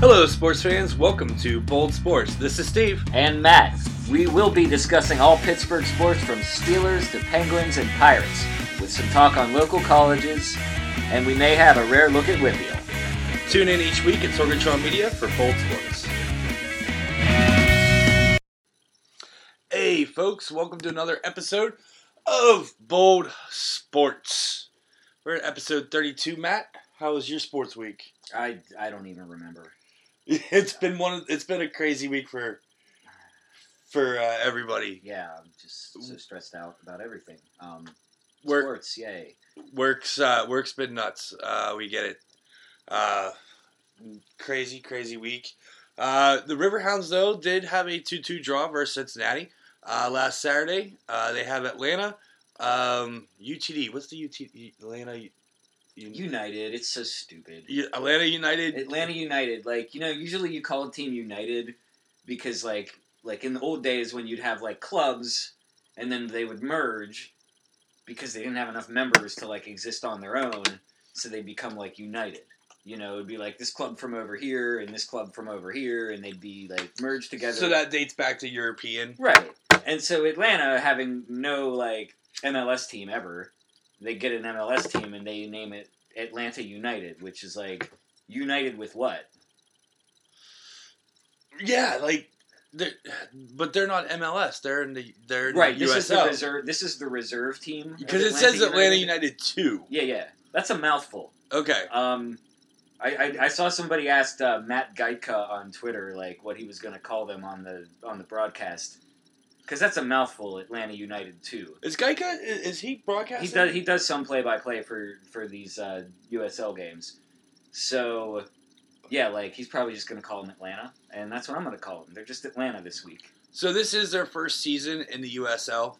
Hello, sports fans. Welcome to Bold Sports. This is Steve. and Matt. We will be discussing all Pittsburgh sports from Steelers to Penguins and Pirates, with some talk on local colleges, and we may have a rare look at Whitfield. Tune in each week at Sorgatron Media for Bold Sports. Hey, folks. Welcome to another episode of Bold Sports. We're at episode 32. Matt, how was your sports week? I, I don't even remember. It's been one. Of, it's been a crazy week for for uh, everybody. Yeah, I'm just so stressed out about everything. Um, Work sports, yay. works uh, work's been nuts. Uh, we get it. Uh, crazy, crazy week. Uh, the Riverhounds though did have a two-two draw versus Cincinnati uh, last Saturday. Uh, they have Atlanta, um, UTD. What's the UTD? Atlanta. United, it's so stupid. U- Atlanta United. Atlanta United, like you know, usually you call a team United because like like in the old days when you'd have like clubs and then they would merge because they didn't have enough members to like exist on their own, so they become like United. You know, it'd be like this club from over here and this club from over here, and they'd be like merged together. So that dates back to European. right, and so Atlanta having no like MLS team ever, they get an MLS team and they name it Atlanta United, which is like united with what? Yeah, like, they're, but they're not MLS. They're in the they're in Right. the This is the reserve. This is the reserve team. because it says Atlanta United two. Yeah, yeah. That's a mouthful. Okay. Um, I, I, I saw somebody asked uh, Matt Gajtka on Twitter like what he was going to call them on the on the broadcast because that's a mouthful. Atlanta United too. Is Gajtka is, he broadcasting? He does he does some play by play for for these uh, USL games. So yeah, like he's probably just going to call them Atlanta, and that's what I'm going to call them. They're just Atlanta this week. So this is their first season in the USL.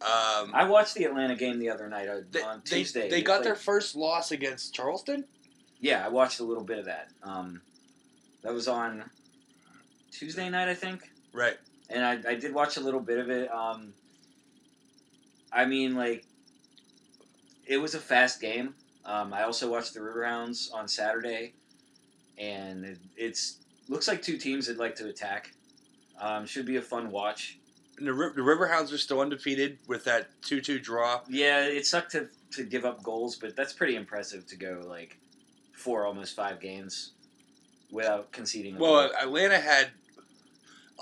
Um, I watched the Atlanta game the other night uh, they, on they, Tuesday. they got played- their first loss against Charleston. Yeah, I watched a little bit of that. Um, that was on Tuesday night, I think, Right. And I, I did watch a little bit of it. Um, I mean, like, it was a fast game. Um, I also watched the Riverhounds on Saturday, and it, it's looks like two teams that like to attack. Um, should be a fun watch. And the, the Riverhounds are still undefeated with that two-two draw. Yeah, it sucked to, to give up goals, but that's pretty impressive to go like four, almost five games without conceding. Well, goal. Atlanta had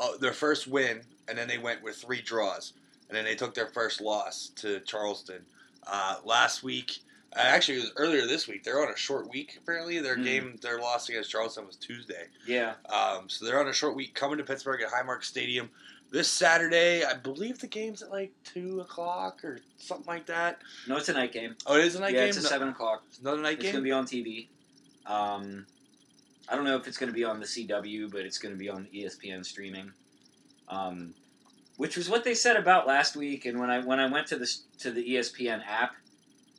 uh, their first win, and then they went with three draws, and then they took their first loss to Charleston uh, last week. Uh, actually, it was earlier this week. They're on a short week. Apparently, their Mhm. game, their loss against Charleston was Tuesday. yeah, Um, so they're on a short week coming to Pittsburgh at Highmark Stadium this Saturday. I believe the game's at like two o'clock or something like that. no, it's a night game. Oh, it is a night yeah, game. it's a No- seven o'clock. it's another night It's game. gonna be on TV. Um, I don't know if it's gonna be on the CW, but it's gonna be on ESPN streaming. Um, which was what they said about last week. And when I when I went to the to the ESPN app,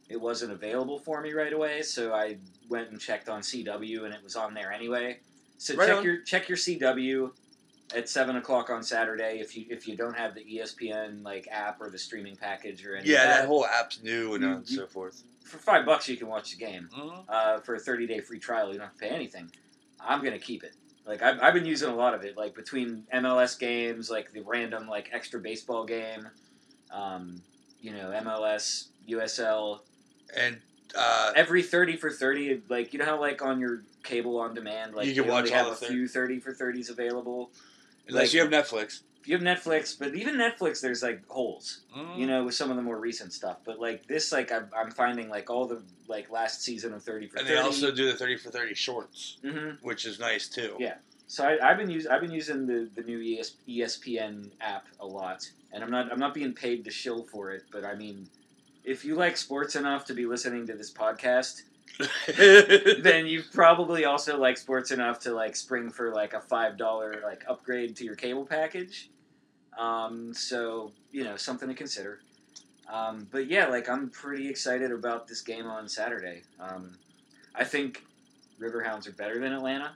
it wasn't available for me right away. So I went and checked on CW, and it was on there anyway. So Right check on. your check your CW at seven o'clock on Saturday if you if you don't have the ESPN like app or the streaming package or any yeah, that that. whole app's new and You- so forth. for five bucks you can watch the game Mhm. uh, for a 30 day free trial. You don't have to pay anything. I'm gonna keep it. Like I've, I've been using a lot of it. Like between MLS games, like the random like extra baseball game, um, you know MLS, USL. And uh, Every 30 for 30, like you know how like on your cable on demand, like You can only watch all have a thir- few 30 for 30s available. unless like- you have Netflix, You have Netflix, but even Netflix, there's like holes. Mhm. you know, with some of the more recent stuff. But like this, like I'm, I'm finding like all the like last season of Thirty for and 30. they also do the thirty for thirty shorts, hmm which is nice too. Yeah. So I, I've been using I've been using the the new ES, ESPN app a lot, and I'm not I'm not being paid to shill for it, but I mean, if you like sports enough to be listening to this podcast, then you probably also like sports enough to like spring for like a five dollar like upgrade to your cable package. Um, so you know something to consider. Um, but yeah, like I'm pretty excited about this game on Saturday. Um, I think Riverhounds are better than Atlanta,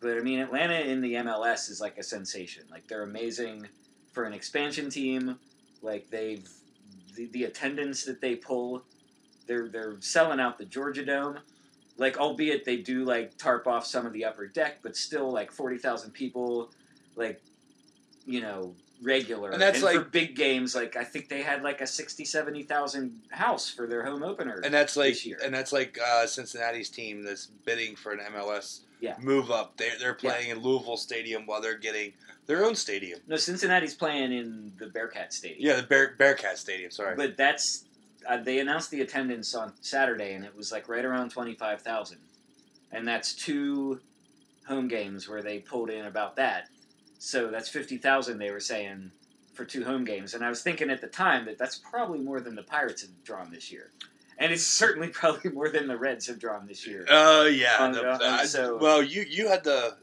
but I mean Atlanta in the MLS is like a sensation. Like they're amazing for an expansion team. Like they've the, the attendance that they pull, they're they're selling out the Georgia Dome like albeit they do like tarp off some of the upper deck, but still like forty thousand people, like you know regular. And that's for like- big games. Like I think they had like a 60, 70,000 house for their home opener. And that's like, this year. and that's like uh, Cincinnati's team that's bidding for an MLS Yeah. move up. They're they're Yeah. playing in Louisville Stadium while they're getting their own stadium. no, Cincinnati's playing in the Bearcat Stadium. Yeah, the Bear, Bearcat Stadium. Sorry. But that's uh, they announced the attendance on Saturday, and it was like right around twenty five thousand, and that's two home games where they pulled in about that. So that's fifty thousand they were saying for two home games, and I was thinking at the time that that's probably more than the Pirates have drawn this year, and it's certainly probably more than the Reds have drawn this year. Oh yeah. Um, the- uh, so- well, you you had the,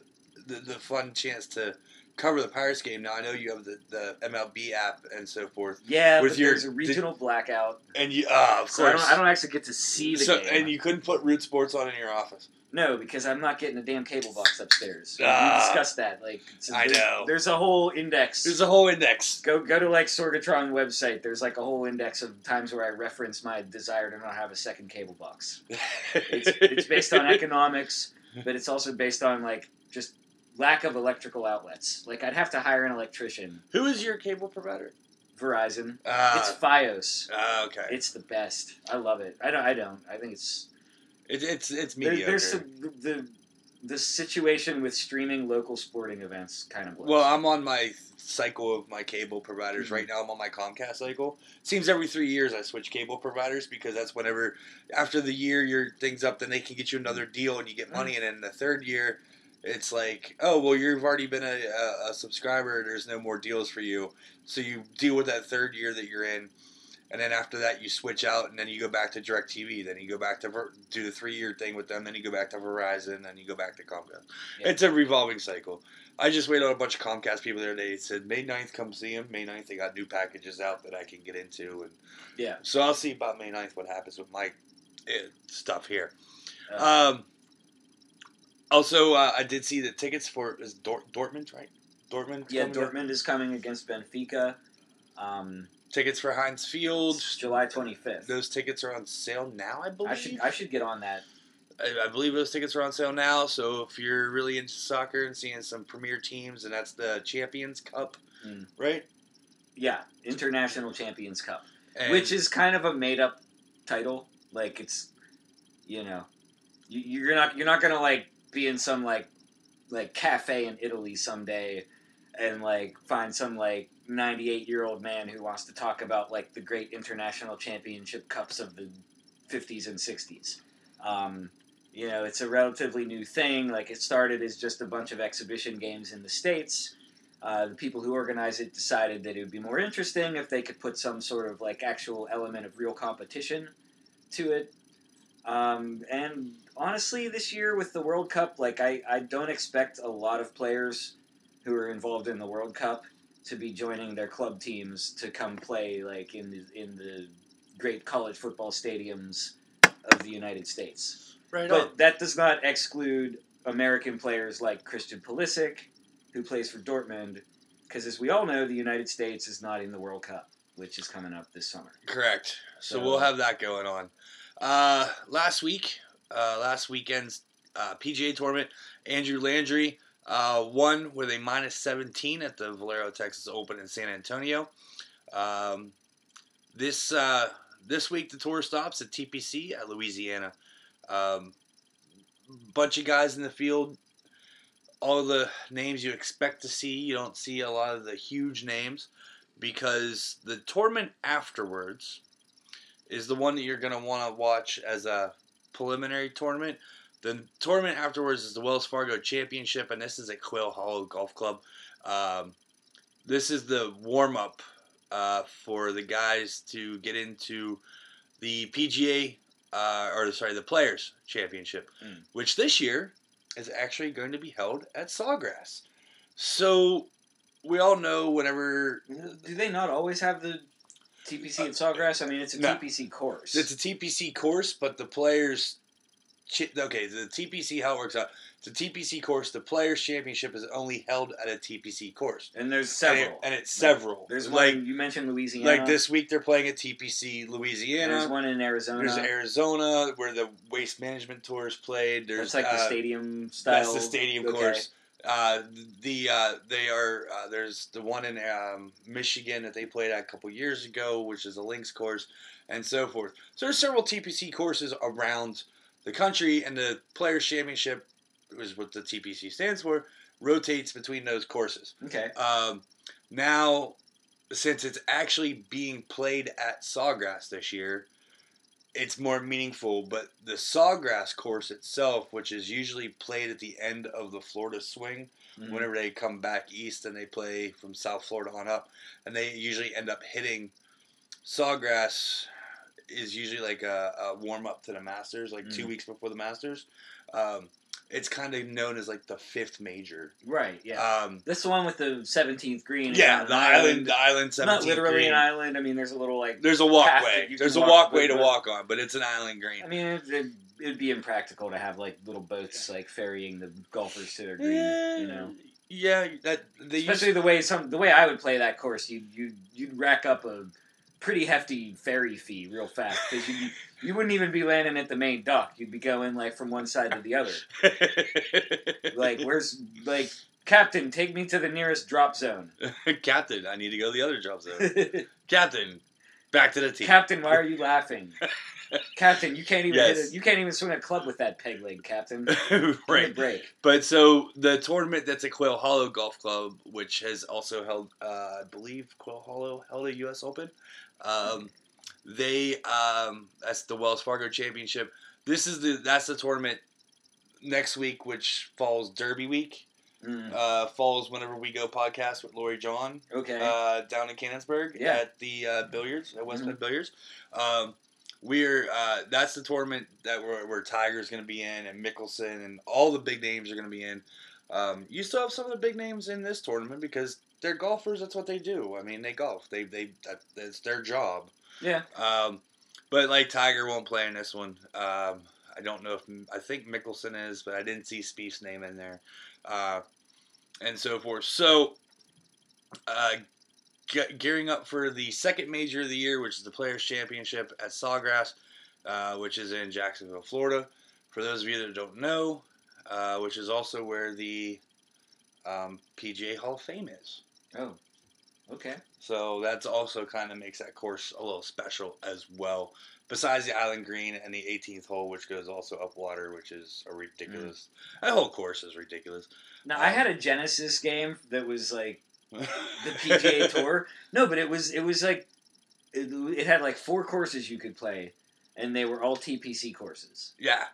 the the fun chance to cover the Pirates game. Now I know you have the, the MLB app and so forth, yeah, with but your- there's a regional blackout, and you uh, of so I course. don't, I don't actually get to see the so, game. and you couldn't put Root Sports on in your office. No, because I'm not getting a damn cable box upstairs. Ah. we discussed that. Like, it's- I there's- know. There's a whole index. There's a whole index. go go to like Sorgatron website. There's like a whole index of times where I reference my desire to not have a second cable box. It's, it's based on economics, but it's also based on like just lack of electrical outlets. Like I'd have to hire an electrician. Who is your cable provider? Verizon. Uh, it's FiOS. uh, okay. It's the best. I love it. I don't. I don't. I think it's It, it's it's there, mediocre. there's some, the the situation with streaming local sporting events kind of well, I'm on my cycle of my cable providers Mhm. right now. I'm on my Comcast cycle. seems every three years I switch cable providers because that's whenever after the year your thing's up, then they can get you another deal and you get money. And then the third year, it's like, oh well, you've already been a, a, a subscriber. There's no more deals for you. So you deal with that third year that you're in. And then after that, you switch out, and then you go back to DirecTV. Then you go back to Ver- do the three year thing with them. Then you go back to Verizon. Then you go back to Comcast. Yeah. It's a revolving cycle. I just waited on a bunch of Comcast people the other day. They said May 9th, come see them. May 9th, they got new packages out that I can get into, and yeah. so I'll see about May 9th what happens with my eh, stuff here. Uh, Um, also, uh, I did see the tickets for is Dort- Dortmund, right? Dortmund. yeah, coming up? Dortmund is coming against Benfica. Um, Tickets for Heinz Field. July 25th. Those tickets are on sale now, I believe. I should I should get on that. I, I believe those tickets are on sale now. So if you're really into soccer and seeing some premier teams, and that's the Champions Cup, Mm. right? Yeah, International Champions Cup, And- which is kind of a made up title. Like it's, you know, you, you're not you're not gonna like be in some like like cafe in Italy someday and like find some like 98 year old man who wants to talk about like the great international championship cups of the 50s and 60s. Um, you know, it's a relatively new thing. Like it started as just a bunch of exhibition games in the states. Uh, the people who organized it decided that it would be more interesting if they could put some sort of like actual element of real competition to it. Um, and honestly, this year with the World Cup, like I, I don't expect a lot of players who are involved in the World Cup to be joining their club teams to come play like in the in the great college football stadiums of the United States. right But on. that does not exclude American players like Christian Pulisic, who plays for Dortmund, because as we all know, the United States is not in the World Cup, which is coming up this summer. Correct. So, So- we'll have that going on. Uh, last week, uh, last weekend's uh, PGA tournament, Andrew Landry uh, won with a minus 17 at the Valero Texas Open in San Antonio. Um, this uh, this week, the tour stops at TPC at Louisiana. Um, bunch of guys in the field. All the names you expect to see. You don't see a lot of the huge names because the tournament afterwards is the one that you're going to want to watch as a preliminary tournament. The tournament afterwards is the Wells Fargo Championship, and this is at Quail Hollow Golf Club. Um, this is the warm up uh, for the guys to get into the PGA, uh, or sorry, the Players Championship, Mm. which this year is actually going to be held at Sawgrass. So we all know whenever Do they not always have the TPC at Sawgrass? I mean, it's a No. TPC course. It's a TPC course, but the players okay, the TPC how it works out. It's a TPC course. The Players Championship is only held at a TPC course, And there's and, it- several. and it's several. There's like one you mentioned Louisiana. like this week they're playing at TPC Louisiana. There's one in Arizona. There's Arizona where the Waste Management Tour is played. There's That's like the uh, stadium style. That's the stadium Okay. course. Uh, the uh, they are uh, there's the one in um, Michigan that they played at a couple years ago, which is a links course, and so forth. So there's several TPC courses around the country, and the Players Championship is what the TPC stands for. Rotates between those courses. Okay. Um, now, since it's actually being played at Sawgrass this year, it's more meaningful. But the Sawgrass course itself, which is usually played at the end of the Florida swing, Mhm. whenever they come back east and they play from South Florida on up, and they usually end up hitting Sawgrass is usually like a, a warm up to the Masters, like two Mhm. weeks before the Masters. Um, it's kind of known as like the fifth major. Right. Yeah. Um, This one with the 17th green. Yeah, the an island, the island, 17th Not literally green. an island. I mean, there's a little like. There's a walkway. There's a walk walkway to walk on, but it's an island green. I mean, it, it'd be impractical to have like little boats like ferrying the golfers to their green. yeah, You know, yeah, that they especially use, the way some the way I would play that course, you you you'd rack up a pretty hefty ferry fee real fast because you you wouldn't even be landing at the main dock. You'd be going like from one side to the other. Like, where's like Captain? Take me to the nearest drop zone. Captain, I need to go to the other drop zone. Captain, back to the team. Captain, why are you laughing? Captain, you can't even hit Yes. a, you can't even swing a club with that peg leg, Captain. Give me a right. break. But so the tournament that's at Quail Hollow Golf Club, which has also held, uh, I believe Quail Hollow held a U.S. Open. Um, they um, that's the Wells Fargo Championship. This is the that's the tournament next week, which falls Derby week. Mm, Uh, falls whenever we go podcast with Lori John okay. uh, down in Canonsburg Yeah. at the uh, billiards at West Mhm. Bend Billiards. Um, we're uh, that's the tournament that where, where Tiger's going to be in and Mickelson and all the big names are going to be in. Um, you still have some of the big names in this tournament because they're golfers. That's what they do. I mean, they golf. They they that, that's their job. yeah. Um, but like Tiger won't play in this one. Um, I don't know if I think Mickelson is, but I didn't see Spieth's name in there, uh, and so forth. So, uh, ge- gearing up for the second major of the year, which is the Players Championship at Sawgrass, uh, which is in Jacksonville, Florida. For those of you that don't know, uh, which is also where the um, PGA Hall of Fame is. Oh. Okay. So that's also kind of makes that course a little special as well. Besides the Island Green and the 18th hole, which goes also up water, which is a ridiculous. That whole course is ridiculous. Now I Um, had a Genesis game that was like the PGA Tour. No, but it was it was like it, it had like four courses you could play, and they were all TPC courses. Yeah,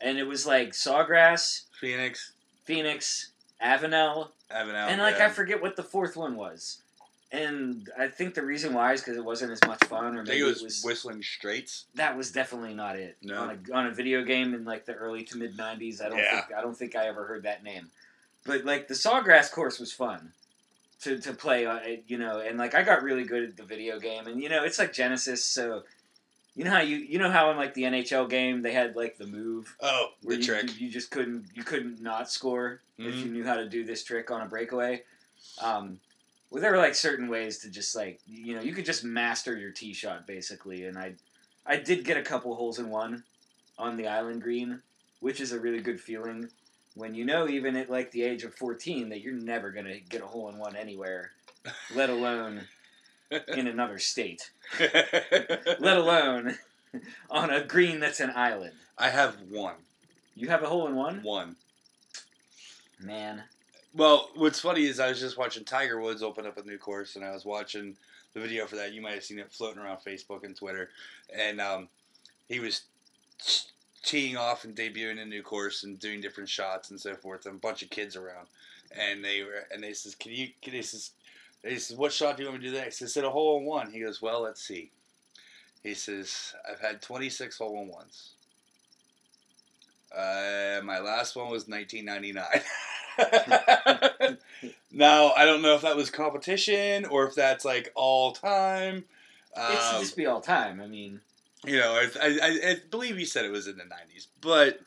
And it was like Sawgrass, Phoenix, Phoenix, Avenel, Avenel, and like yeah. I forget what the fourth one was. And I think the reason why is because it wasn't as much fun, or I maybe think it was, it was Whistling Straits. that was definitely not it. No. On a, on a video game in like the early to mid '90s, I don't Yeah. think I don't think I ever heard that name. But like the Sawgrass course was fun to to play, uh, you know, and like I got really good at the video game, and you know it's like Genesis, so you know how you you know how in like the NHL game they had like the move Oh, the you, trick. you, you just couldn't you couldn't not score if Mhm. you knew how to do this trick on a breakaway. Um, well, there were like certain ways to just like you know you could just master your tee shot basically, and I I did get a couple holes in one on the island green, which is a really good feeling when you know even at like the age of fourteen that you're never gonna get a hole in one anywhere, let alone in another state, let alone on a green that's an island. I have one. You have a hole in one, One. man. Well, what's funny is I was just watching Tiger Woods open up a new course, and I was watching the video for that. You might have seen it floating around Facebook and Twitter, and um, he was teeing off and debuting a new course and doing different shots and so forth, and a bunch of kids around, and they were and they says, "Can you?" Can, he says, "He says, what shot do you want me to do next?" I said, "A hole in one." He goes, "Well, let's see." He says, "I've had 26 hole in ones." Uh, my last one was 1999. now I don't know if that was competition or if that's like all time. It's Um, just be all time. I mean, you know, I, I, I believe he said it was in the 90s, but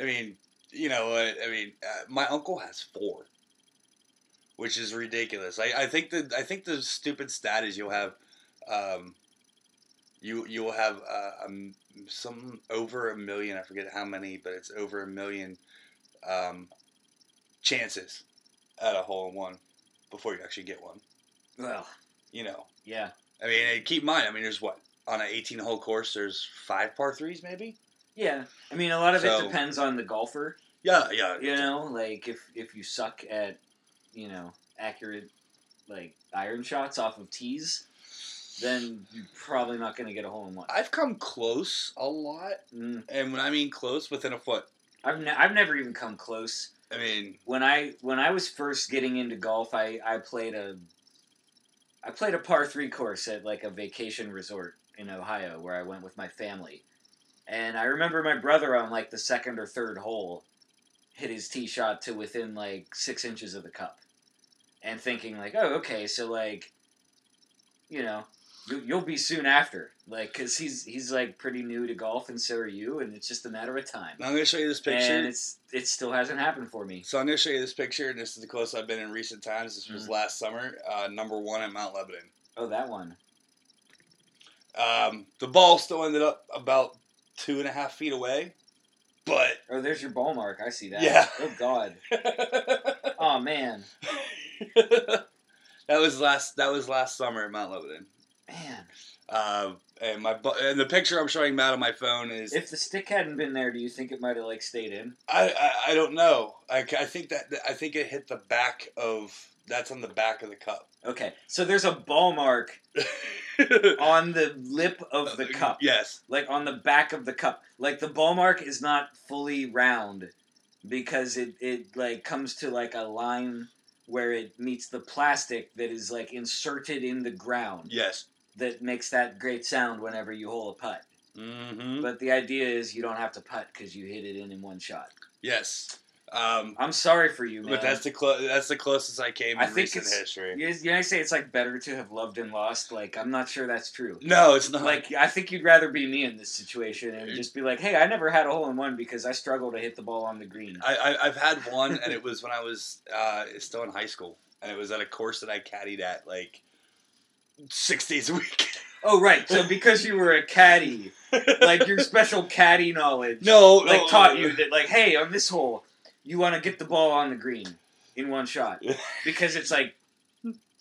I mean, you know, I, I mean, uh, my uncle has four, which is ridiculous. I, I think the I think the stupid stat is you'll have, um, you you will have uh, um, some over a million. I forget how many, but it's over a million um, chances at a hole in one before you actually get one. Well, You know, yeah. I mean, keep in mind. I mean, there's what on an 18 hole course. There's five par threes, maybe. Yeah. I mean, a lot of So- it depends on the golfer. Yeah, yeah. You know, like if if you suck at, you know, accurate like iron shots off of tees, then you're probably not going to get a hole in one. I've come close a lot, Mm. and when I mean close, within a foot. I've ne- I've never even come close. I mean, When I when I was first getting into golf, I I played a I played a par three course at like a vacation resort in Ohio where I went with my family, and I remember my brother on like the second or third hole hit his tee shot to within like six inches of the cup, and thinking like, oh okay, so like, you know, you, you'll be soon after, like, cause he's he's like pretty new to golf, and so are you, and it's just a matter of time. I'm going to show you this picture, And it's it still hasn't happened for me. So I'm going to show you this picture, and this is the closest I've been in recent times. This was Mhm. last summer, uh, number one at Mount Lebanon. Oh, that one. Um, the ball still ended up about two and a half feet away, but Oh, there's your ball mark. I see that. Yeah. Oh God. Oh man. that was last. That was last summer at Mount Lebanon. Man. Uh, and my and the picture I'm showing Matt on my phone is If the stick hadn't been there, do you think it might have like stayed in? I, I I don't know. I, I think that I think it hit the back of that's on the back of the cup. Okay. So there's a ball mark on the lip of the cup. Yes. Like on the back of the cup. Like the ball mark is not fully round because it, it like comes to like a line where it meets the plastic that is like inserted in the ground Yes. that makes that great sound whenever you hole a putt. Mm-hmm. But the idea is you don't have to putt because you hit it in in one shot. Yes. Um, I'm sorry for you, man. but that's the clo- that's the closest I came in I think it's- history. you, you know, I say it's like better to have loved and lost. Like I'm not sure that's true. No, it's not. Like I think you'd rather be me in this situation and just be like, hey, I never had a hole in one because I struggle to hit the ball on the green. I, I I've had one, and it was when I was uh, still in high school, and it was at a course that I caddied at like six days a week. Oh right, so because you were a caddy, like your special caddy knowledge, no, like no, taught you that like, hey, on this hole, you want to get the ball on the green in one shot because it's like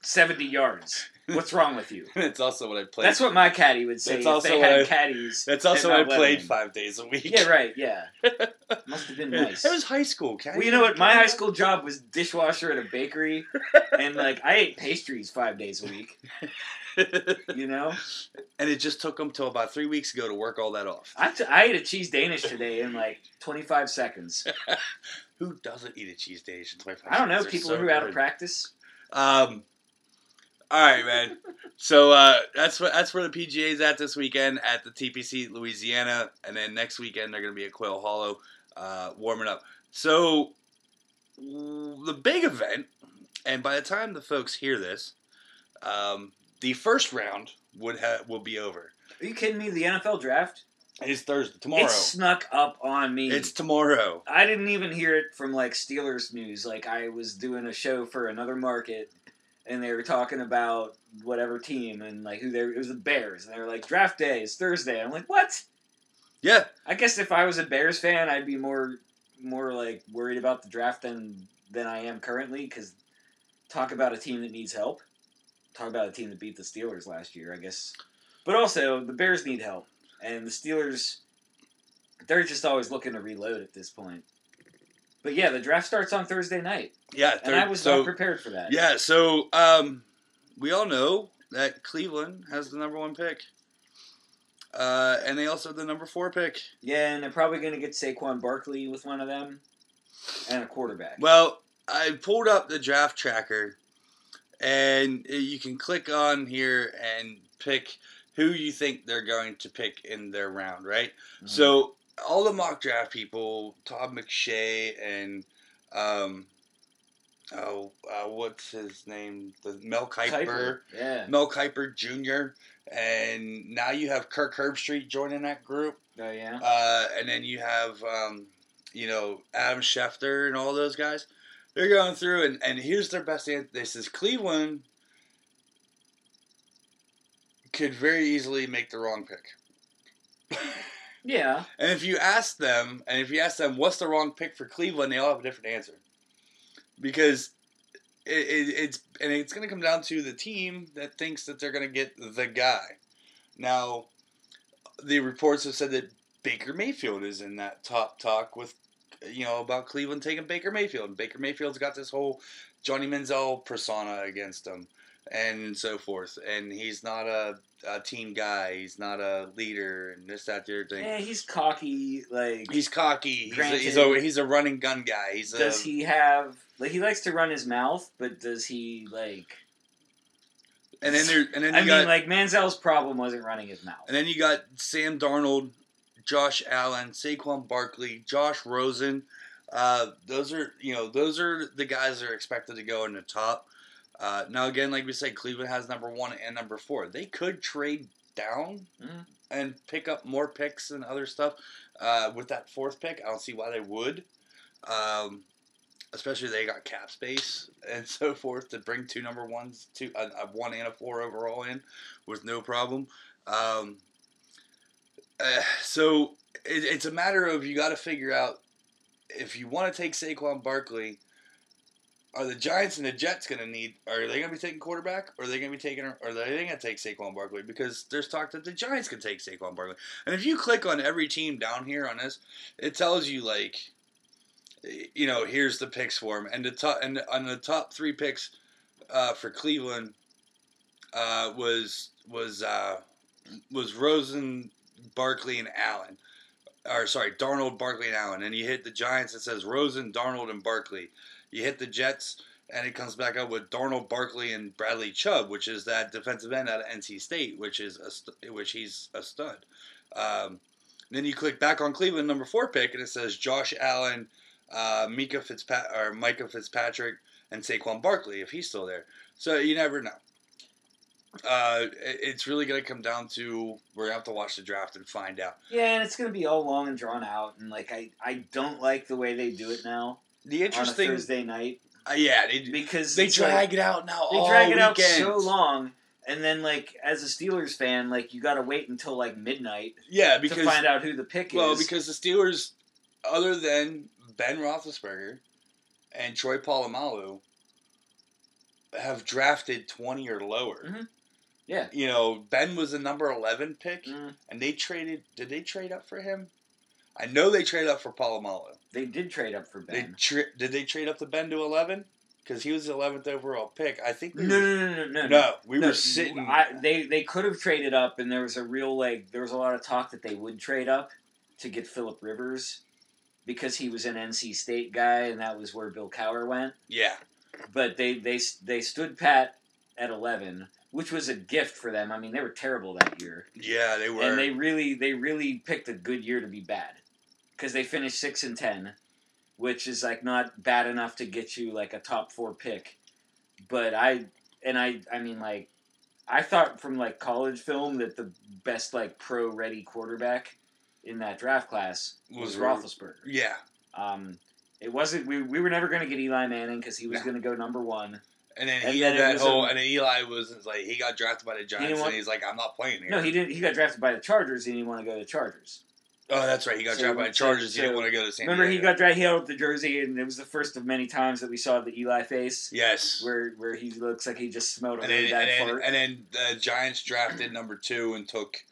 seventy yards. What's wrong with you? It's also what I played. That's what my caddy would say That's if also they had I- caddies. That's also what I played Lebanon. five days a week. Yeah, right. Yeah, must have been nice. It was high school. Caddy. Well, you know what? My high school job was dishwasher at a bakery, and like I ate pastries five days a week. You know, and it just took them till about three weeks ago to work all that off. I, t- I ate a cheese Danish today in like 25 seconds. Who doesn't eat a cheese in twenty five? I don't know people who are out of practice. Um. All right, man. So uh, that's what that's where the PGA's at this weekend at the TPC Louisiana, and then next weekend they're going to be at Quail Hollow, uh, warming up. So the big event, and by the time the folks hear this, um, the first round would ha- will be over. Are you kidding me? The NFL draft It's Thursday tomorrow. it snuck up on me. It's tomorrow. I didn't even hear it from like Steelers news. Like I was doing a show for another market, and they were talking about whatever team and like who they it was the Bears, and they were like draft day is Thursday. I'm like, what? Yeah, I guess if I was a Bears fan, I'd be more more like worried about the draft than than I am currently. Because talk about a team that needs help. Talk about a team that beat the Steelers last year, I guess. But also, the Bears need help, and the Steelers, they're just always looking to reload at this point. But yeah, the draft starts on Thursday night, yeah. and I was so, not prepared for that. Yeah, so um, we all know that Cleveland has the number one pick. Uh, and they also have the number four pick. Yeah, and they're probably going to get Saquon Barkley with one of them, and a quarterback. Well, I pulled up the draft tracker, and you can click on here and pick who you think they're going to pick in their round, right? Mhm. So all the mock draft people, Todd McShay and um, oh, uh, what's his name? The Mel Kiper. Kuiper, yeah, Mel Kiper Jr. And now you have Kirk Herbstreit joining that group. oh yeah. Uh, and then you have um, you know Adam Schefter and all those guys. They're going through and, and here's their best answer. This is Cleveland could very easily make the wrong pick. Yeah. And if you ask them, and if you ask them what's the wrong pick for Cleveland, they all have a different answer. Because it, it, it's and it's going to come down to the team that thinks that they're going to get the guy. Now, the reports have said that Baker Mayfield is in that top talk with, you know, about Cleveland taking Baker Mayfield. Baker Mayfield's got this whole Johnny Manziel persona against him and so forth. And he's not a, a team guy. He's not a leader, and this, that, the other thing. Yeah, he's cocky. Like, He's cocky. He's a, he's a he's a running gun guy. He's a, does he have like he likes to run his mouth, but does he like? and then there and then you I got mean, like Manziel's problem wasn't running his mouth. and then you got Sam Darnold, Josh Allen, Saquon Barkley, Josh Rosen. Uh, those are you know those are the guys that are expected to go in the top. Uh, now again, like we said, Cleveland has number one and number four. They could trade down Mhm. and pick up more picks and other stuff uh, with that fourth pick. I don't see why they would. Um, especially they got cap space and so forth to bring two number ones, two a, a one and a four overall in with no problem. Um, uh, so it, it's a matter of you got to figure out if you want to take Saquon Barkley. Are the Giants and the Jets going to need? Are they going to be taking quarterback? Or are they going to be taking? Or are they going to take Saquon Barkley? Because there's talk that the Giants can take Saquon Barkley. And if you click on every team down here on this, it tells you like, you know, here's the picks for him, and the top and on the top three picks uh, for Cleveland uh, was was uh, was Rosen, Barkley, and Allen. Or sorry, Darnold, Barkley, and Allen. And you hit the Giants, it says Rosen, Darnold, and Barkley. You hit the Jets, and it comes back up with Darnold, Barkley, and Bradley Chubb, which is that defensive end out of NC State, which is a st- which he's a stud. Um, then you click back on Cleveland number four pick, and it says Josh Allen, uh, Mika Fitzpat or Minkah Fitzpatrick, and Saquon Barkley if he's still there. So you never know. Uh, it's really going to come down to we're going to have to watch the draft and find out. Yeah, and it's gonna be all long and drawn out, and like I, I don't like the way they do it now The interesting, Thursday night uh, yeah, they, because they drag like- it out now. they all drag it out weekend. so long, and then like as a Steelers fan, like you got to wait until like midnight Yeah, to find out who the pick well, is. Well, because the Steelers, other than Ben Roethlisberger and Troy Polamalu, have drafted twenty or lower. Mhm. Yeah. You know, Ben was the number eleven pick, Mm, and they traded. Did they trade up for him? I know they traded up for Polamalu. They did trade up for They Ben. tra- did they trade up to Ben to eleven? Because he was the eleventh overall pick. I think. No, no, were- no, no, no, no. no, we No, were sitting. I, they they could have traded up, and there was a real like there was a lot of talk that they would trade up to get Philip Rivers because he was an NC State guy, and that was where Bill Cowher went. yeah, But they they they stood pat at eleven, which was a gift for them. I mean, they were terrible that year, yeah, they were. and they really they really picked a good year to be bad because they finished six and ten, which is like not bad enough to get you like a top four pick. But I and I I mean like I thought from like college film that the best like pro ready quarterback in that draft class was, Was Roethlisberger. yeah, Um, it wasn't we, we were never going to get Eli Manning because he was No. going to go number one. and then And he then that whole, a- and then Eli was like, he got drafted by the Giants, want- and he's like, I'm not playing here. No, he didn't. He got drafted by the Chargers. And he didn't want to go to the Chargers. Oh, that's right. He got So- drafted by the so- Chargers. he didn't want to go to San Remember, he got drafted. He held up the jersey, and it was the first of many times that we saw the Eli face, yes. where where he looks like he just smelled a And really then, bad and, then, fart. and then the Giants drafted number two and took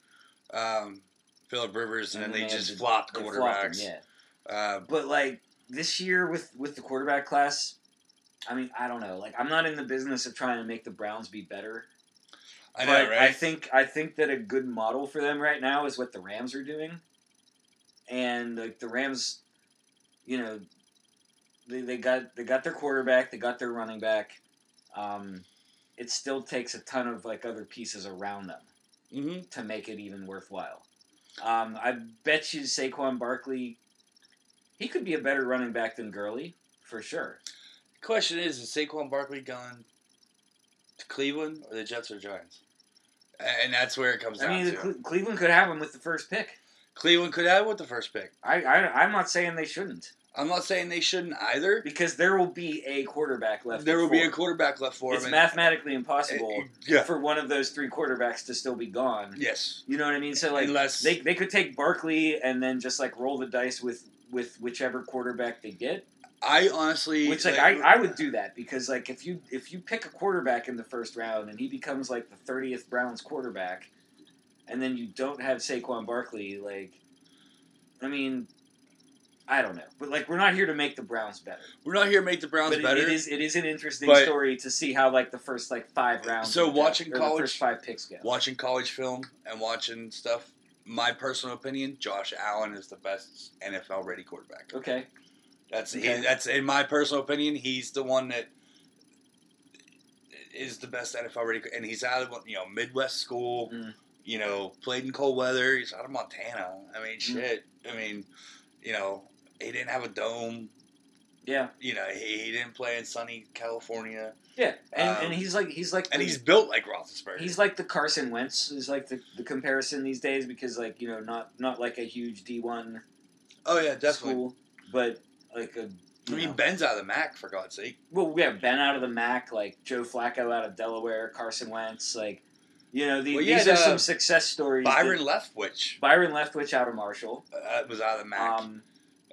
um, Philip Rivers, and, And then then they they just flopped They flopped him, quarterbacks. yeah. Uh, But like this year with with the quarterback class, I mean, I don't know. Like, I'm not in the business of trying to make the Browns be better. I know, but right? I think I think that a good model for them right now is what the Rams are doing, and like the Rams, you know, they, they got they got their quarterback, they got their running back. Um, it still takes a ton of like other pieces around them hmm to make it even worthwhile. Um, I bet you Saquon Barkley, he could be a better running back than Gurley for sure. The question is: Is Saquon Barkley going to Cleveland or the Jets or Giants? And that's where it comes I down mean, to. Cle- Cleveland could have him with the first pick. Cleveland could have with the first pick. I, I I'm not saying they shouldn't I'm not saying they shouldn't either. because there will be a quarterback left. There will be a quarterback left for It's him. mathematically impossible yeah. for one of those three quarterbacks to still be gone. Yes. You know what I mean? So like Unless they they could take Barkley and then just like roll the dice with with whichever quarterback they get. I honestly, Which like I, I would do that because like if you if you pick a quarterback in the first round and he becomes like the thirtieth Browns quarterback, and then you don't have Saquon Barkley, like, I mean, I don't know, but like we're not here to make the Browns better. we're not here to make the Browns but it- better. it is it is an interesting But- story to see how like the first like five rounds. So watching or college- five picks go. watching college film and watching stuff. My personal opinion: Josh Allen is the best NFL ready quarterback. Okay, That's Okay. he, that's in my personal opinion. He's the one that is the best NFL ready, and he's out of you know Midwest school. Mm. You know, played in cold weather. He's out of Montana. I mean, Mm. shit. I mean, you know, he didn't have a dome. yeah, You know, he, he didn't play in sunny California, yeah, and, Um, and he's like he's like and the- he's built like Roethlisberger. He's like the Carson Wentz is like the, the comparison these days because like you know not not like a huge D one oh yeah, definitely. school, but like a I you mean, know- Ben's out of the MAC for God's sake. well we have Ben out of the MAC, like Joe Flacco out of Delaware, Carson Wentz, like you know the, Well, these had, are uh, some success stories. Byron Leftwich Byron Leftwich out of Marshall, uh, was out of the MAC. um,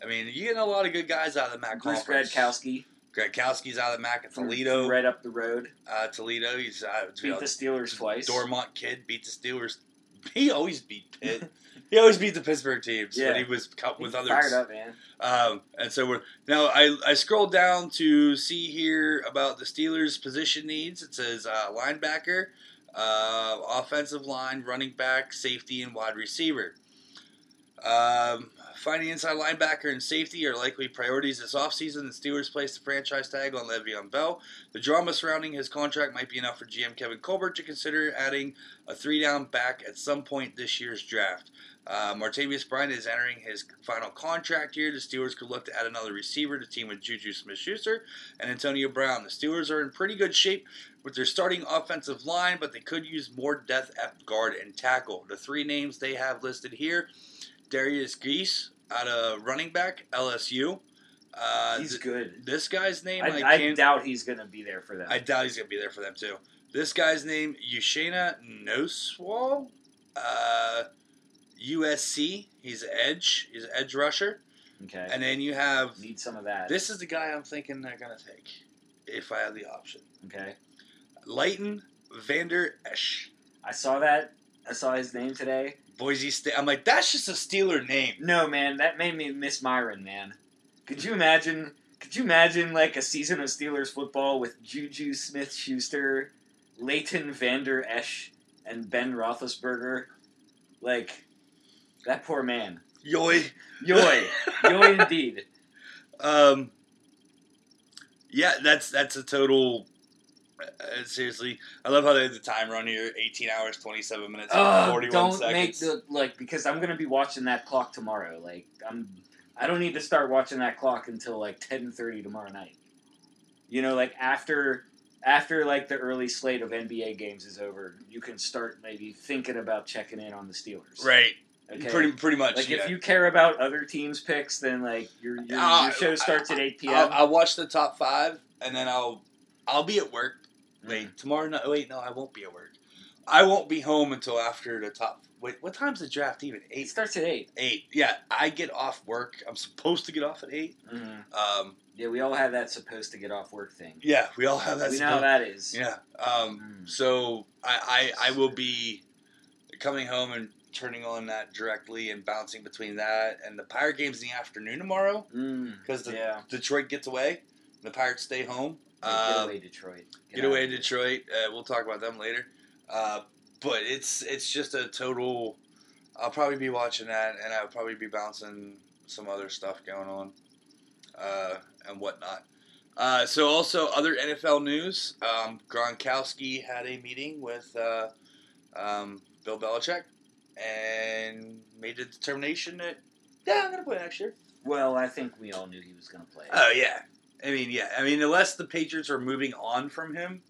I mean, you getting a lot of good guys out of the MAC Bruce conference. Gradkowski Gradkowski's out of the MAC at Toledo. right up the road, Uh, Toledo, he's uh, you beat know, the Steelers twice. Dormont kid beat the Steelers. He always beat Pitt. he always beat the Pittsburgh teams, Yeah. but he was cut He's with others. fired up, man. Um, and so we're now. I I scrolled down to see here about the Steelers' position needs. It says uh, linebacker, uh, offensive line, running back, safety, and wide receiver. Um, finding inside linebacker and safety are likely priorities this offseason. The Steelers placed the franchise tag on Le'Veon Bell. The drama surrounding his contract might be enough for GM Kevin Colbert to consider adding a three-down back at some point this year's draft. Uh, Martavis Bryant is entering his final contract year. The Steelers could look to add another receiver to team with Juju Smith-Schuster and Antonio Brown. The Steelers are in pretty good shape with their starting offensive line, but they could use more depth at guard and tackle. The three names they have listed here: Derrius Guice out of running back LSU. Uh, He's th- good. this guy's name I, I, I doubt he's gonna be there for them. I doubt he's gonna be there for them too. This guy's name Uchenna Nwosu, uh, USC. He's edge. He's an edge rusher. okay, And then you have need some of that. this is the guy I'm thinking they're gonna take if I have the option. okay. Leighton Vander Esch, I saw that. I saw his name today. Boise State. I'm like, that's just a Steeler name. No, man, that made me miss Myron, man. Could you imagine? Could you imagine like a season of Steelers football with Juju Smith Schuster, Leighton Vander Esch, and Ben Roethlisberger? Like that poor man. Yoy. Yoy, yoy indeed. Um. Yeah, that's that's a total. Uh, seriously, I love how they had the time run here: eighteen hours, twenty-seven minutes, Oh, forty-one don't seconds. make the like because I'm gonna be watching that clock tomorrow. Like I'm, I don't need to start watching that clock until like ten thirty tomorrow night. You know, like after after like the early slate of NBA games is over, you can start maybe thinking about checking in on the Steelers. right, Okay. pretty pretty much. like yeah. if you care about other teams' picks, then like your your, Uh, your show starts at eight p.m. I'll, I'll watch the top five, and then I'll I'll be at work. Mm. Wait, tomorrow night. Wait, no, I won't be at work. I won't be home until after the top. Wait, what time's the draft even? It Eight. starts at eight. Eight. Yeah, I get off work. I'm supposed to get off at 8 Mhm. Um, Yeah, we all have that supposed to get off work thing. yeah, we all have that. we know how that is. Yeah. Um, Mm. so I, I I will be coming home and turning on that directly and bouncing between that and the Pirate games in the afternoon tomorrow Mm. because the Yeah. Detroit gets away. The Pirates stay home. Get Uh, away, Detroit. Get away Detroit. Uh, we'll talk about them later. Uh, but it's it's just a total. I'll probably be watching that, and I'll probably be bouncing some other stuff going on, uh, and whatnot. Uh, so also other NFL news. Um, Gronkowski had a meeting with uh, um, Bill Belichick and made a determination that yeah, I'm gonna play next year. Well, I think we all knew he was going to play. Oh yeah. I mean, yeah. I mean, unless the Patriots are moving on from him,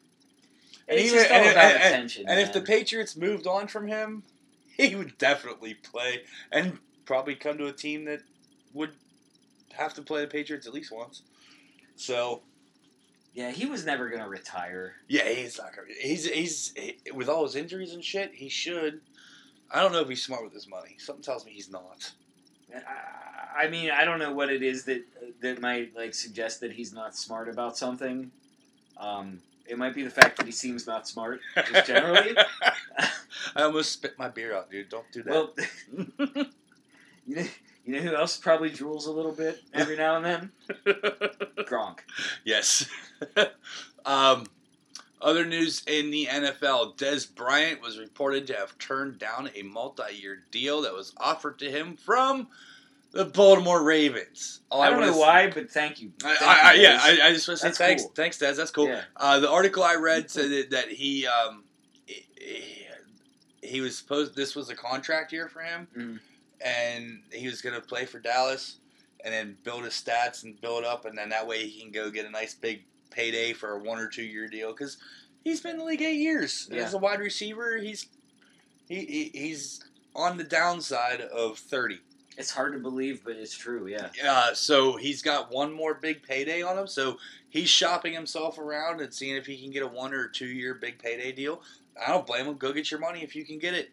it's even- just all and- about and- attention. And if the. Patriots moved on from him, he would definitely play and probably come to a team that would have to play the Patriots at least once. So Yeah, he was never gonna retire. yeah, he's not gonna. He's he's he, with all his injuries and shit. He should. I don't know if he's smart with his money. Something tells me he's not. I, I mean, I don't know what it is that that might like suggest that he's not smart about something. Um, it might be the fact that he seems not smart, just generally. I almost spit my beer out, dude. Don't do that. well, you know, you know who else probably drools a little bit every now and then? Gronk. yes. um, other news in the NFL: Dez Bryant was reported to have turned down a multi-year deal that was offered to him from the Baltimore Ravens. All I don't wanna know why, but thank you. Thank I, I, you, yeah, I, I just want to say thanks, cool. thanks, Dez. That's cool. Yeah. Uh, the article I read said that, that he um, he, he was supposed this was a contract year for him, Mhm. and he was going to play for Dallas, and then build his stats and build up, and then that way he can go get a nice big payday for a one or two year deal because he's been in the league eight years Yeah. as a wide receiver. He's he, he he's on the downside of thirty. It's hard to believe, but it's true. Yeah. Uh, so he's got one more big payday on him. So he's shopping himself around and seeing if he can get a one or two year big payday deal. I don't blame him. Go get your money if you can get it.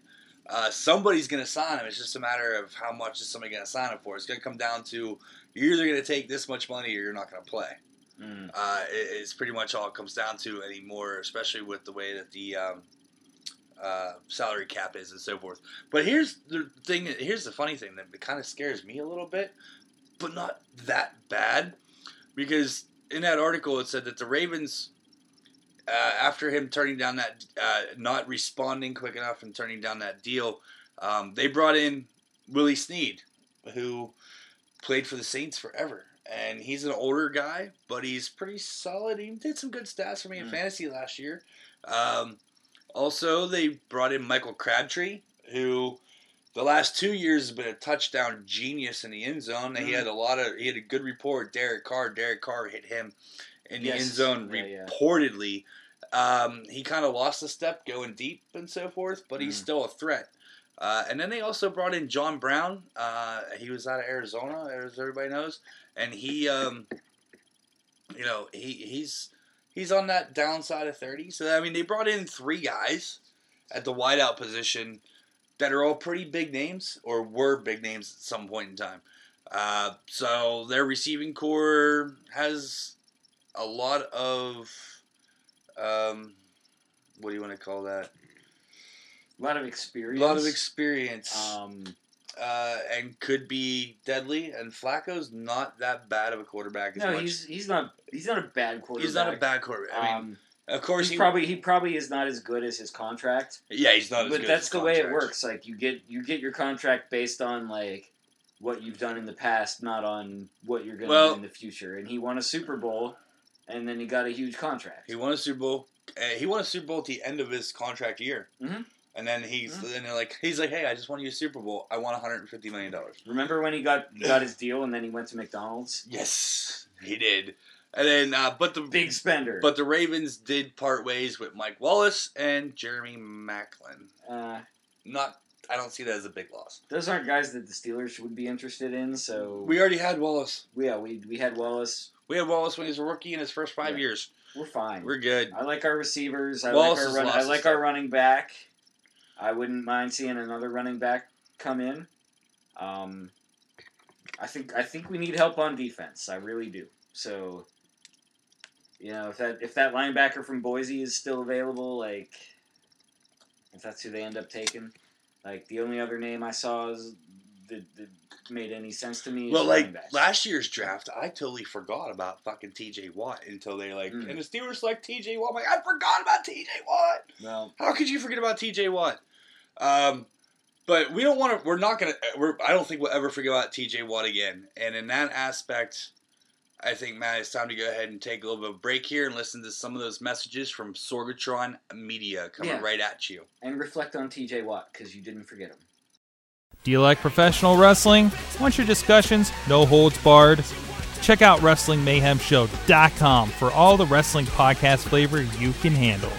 Uh, somebody's going to sign him. It's just a matter of how much is somebody going to sign him for. It's going to come down to you're either going to take this much money or you're not going to play. Mm. Uh, it- it's pretty much all it comes down to anymore, especially with the way that the um, uh, salary cap is and so forth. But here's the thing. Here's the funny thing that kind of scares me a little bit, but not that bad, because in that article it said that the Ravens, uh, after him turning down that, uh, not responding quick enough and turning down that deal, um, they brought in Willie Snead, who played for the Saints forever. And he's an older guy, but he's pretty solid. He did some good stats for me in Mm. fantasy last year. Um, also, they brought in Michael Crabtree, who the last two years has been a touchdown genius in the end zone. He Mm. had a lot of he had a good report. with Derek Carr, Derek Carr hit him in the Yes. end zone Yeah, yeah. reportedly. Um, he kind of lost a step going deep and so forth, but he's Mm. still a threat. Uh, and then they also brought in John Brown. Uh, he was out of Arizona, as everybody knows, and he, um, you know, he he's he's on that downside of thirty. So I mean, they brought in three guys at the wideout position that are all pretty big names or were big names at some point in time. Uh, so their receiving corps has a lot of um, what do you want to call that? A lot of experience. A lot of experience. Um, uh, and could be deadly. And Flacco's not that bad of a quarterback. As no, much. he's he's not he's not a bad quarterback. He's not a bad quarterback. I mean, um, of course, he probably he probably is not as good as his contract. yeah, he's not as but that's the way it works. Like you get you get your contract based on like what you've done in the past, not on what you're going to Well- do in the future. And he won a Super Bowl, and then he got a huge contract. He won a Super Bowl. Uh, he won a Super Bowl at the end of his contract year. Mhm. And then he's then they're like he's like, hey, I just won you a Super Bowl. I want 150 million dollars. Remember when he got got his deal, and then he went to McDonald's? Yes, he did. And then, uh, but the Big spender. but the Ravens did part ways with Mike Wallace and Jeremy Maclin. uh, Not, I don't see that as a big loss. those aren't guys that the Steelers would be interested in. So We already had Wallace. yeah, we we had Wallace. We had Wallace when he was a rookie in his first five Yeah. years. We're fine. We're good. I like our receivers. I Wallace like has our run, lost I his like step. our running back. I wouldn't mind seeing another running back come in. Um, I think I think we need help on defense. I really do. So, you know, if that if that linebacker from Boise is still available, like if that's who they end up taking, like the only other name I saw is that, that made any sense to me. Is Well, like last year's draft, I totally forgot about fucking T.J. Watt until they like, Mm. and the Steelers like T.J. Watt. I'm like, I forgot about T.J. Watt. well, How could you forget about T.J. Watt? Um, but we don't want to. We're not gonna. We're. I don't think we'll ever forget about T.J. Watt again. And in that aspect, I think Matt, it's time to go ahead and take a little bit of a break here and listen to some of those messages from Sorgatron Media coming Yeah. right at you. and reflect on T.J. Watt because you didn't forget him. Do you like professional wrestling? Want your discussions? No holds barred? Check out WrestlingMayhemShow.com for all the wrestling podcast flavor you can handle.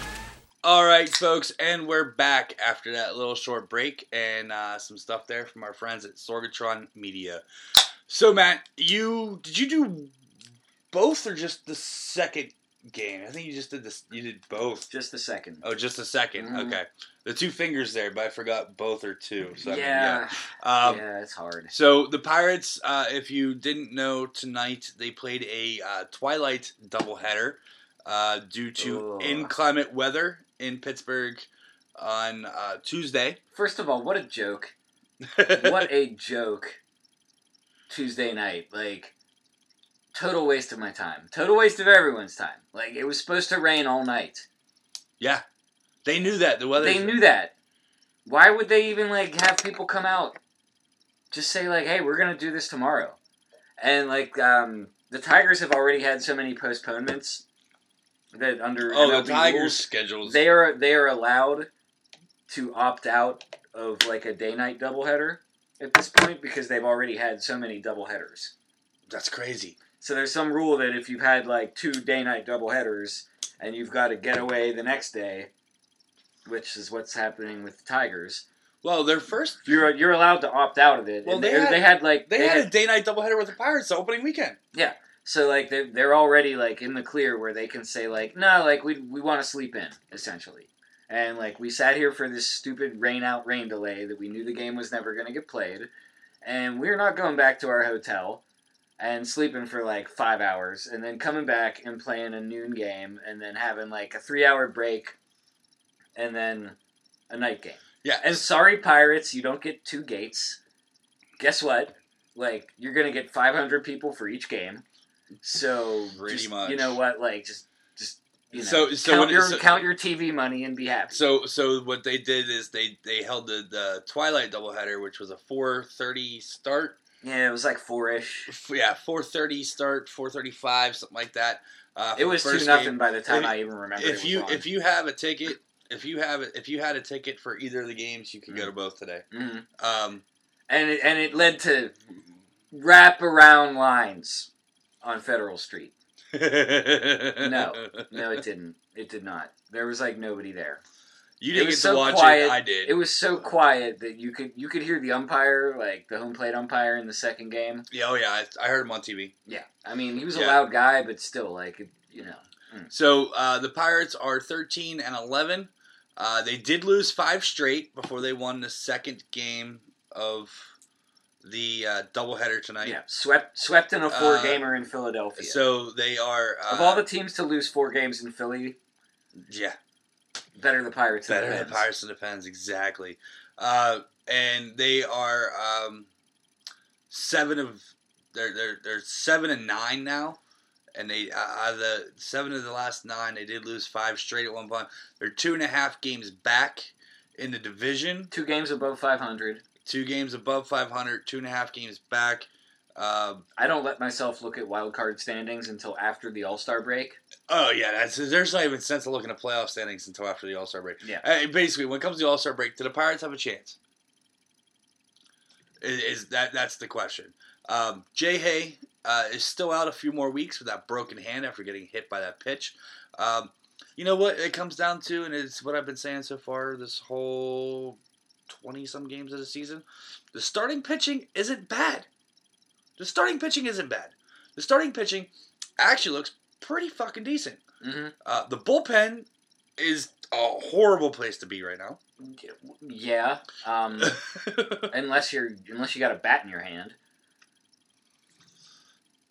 All right, folks, and we're back after that little short break and uh, some stuff there from our friends at Sorgatron Media. So, Matt, you did you do both or just the second game? I think you just did this. You did both. Just the second. Oh, just a 2nd Mhm. Okay, the two fingers there, but I forgot both or two. So I mean, yeah, yeah. Um, yeah, it's hard. So the Pirates, uh, if you didn't know tonight, they played a uh, twilight doubleheader uh, due to Ugh. inclement weather in Pittsburgh on uh, Tuesday. First of all, what a joke! What a joke! Tuesday night, like total waste of my time. Total waste of everyone's time. Like it was supposed to rain all night. yeah, they knew that the weather. They knew that. Why would they even like have people come out? Just say like, "Hey, we're gonna do this tomorrow," and like um, the Tigers have already had so many postponements that under Oh, MLB the Tigers' rules, schedules. they are they are allowed to opt out of like a day night doubleheader at this point because they've already had so many doubleheaders. That's crazy. So there's some rule that if you've had like two day night doubleheaders and you've got to get away the next day, which is what's happening with the Tigers, Well, their first you're you're allowed to opt out of it. Well, they they, had- they had like they, had, a day night doubleheader with the Pirates the opening weekend. So like they they're already like in the clear where they can say like no like we we want to sleep in essentially. And like we sat here for this stupid rain out rain delay that we knew the game was never going to get played, and we're not going back to our hotel and sleeping for like five hours, and then coming back and playing a noon game, and then having like a three hour break, and then a night game. Yeah, And sorry, Pirates, you don't get two gates. Guess what? Like you're gonna get 500 people for each game. So Pretty just, much. you know what? Like just just you know, So- so count when- your so- count your TV money and be happy. So so what they did is they they held the, the Twilight doubleheader, which was a four thirty start. yeah, it was like four ish. Yeah, four thirty start, four thirty five, something like that. Uh, It was two nothing game. by the time If- I even remember. If you if you have a ticket, if you have it, if you had a ticket for either of the games, you can go to both today. hmm Um, and it, and it led to wrap around lines on Federal Street. no, No, it didn't. It did not. There was like nobody there. you didn't get so to watch quiet. it. I did. It was so quiet that you could you could hear the umpire, like the home plate umpire in the second game. yeah, oh yeah, I, I heard him on TV. Yeah, I mean he was a loud guy, but still, like you know, So uh, the Pirates are thirteen and eleven. Uh, they did lose five straight before they won the second game of the uh, doubleheader tonight. yeah, swept swept in a four Uh, gamer in Philadelphia. So they are uh, of all the teams to lose four games in Philly, yeah better the Pirates. than better the Pens. Pirates and the Pens exactly, uh, and they are um, seven of they're they're they're seven and nine now, and they uh, out of the seven of the last nine they did lose five straight at one point. They're two and a half games back in the division, Two games above five hundred. Two games above five hundred, two and a half games back. Uh, I don't let myself look at wild card standings until after the All Star break. oh yeah, that's, there's not even sense of looking at playoff standings until after the All Star break. Yeah. Uh, basically, when it comes to the All Star break, do the Pirates have a chance? Is, is that that's the question? Um, Jay Hay uh, is still out a few more weeks with that broken hand after getting hit by that pitch. Um, you know what it comes down to, and it's what I've been saying so far this whole twenty some games of the season. The starting pitching isn't bad. The starting pitching isn't bad. The starting pitching actually looks pretty fucking decent. Mm-hmm. Uh, the bullpen is a horrible place to be right now. Yeah, um, unless you're unless you got a bat in your hand.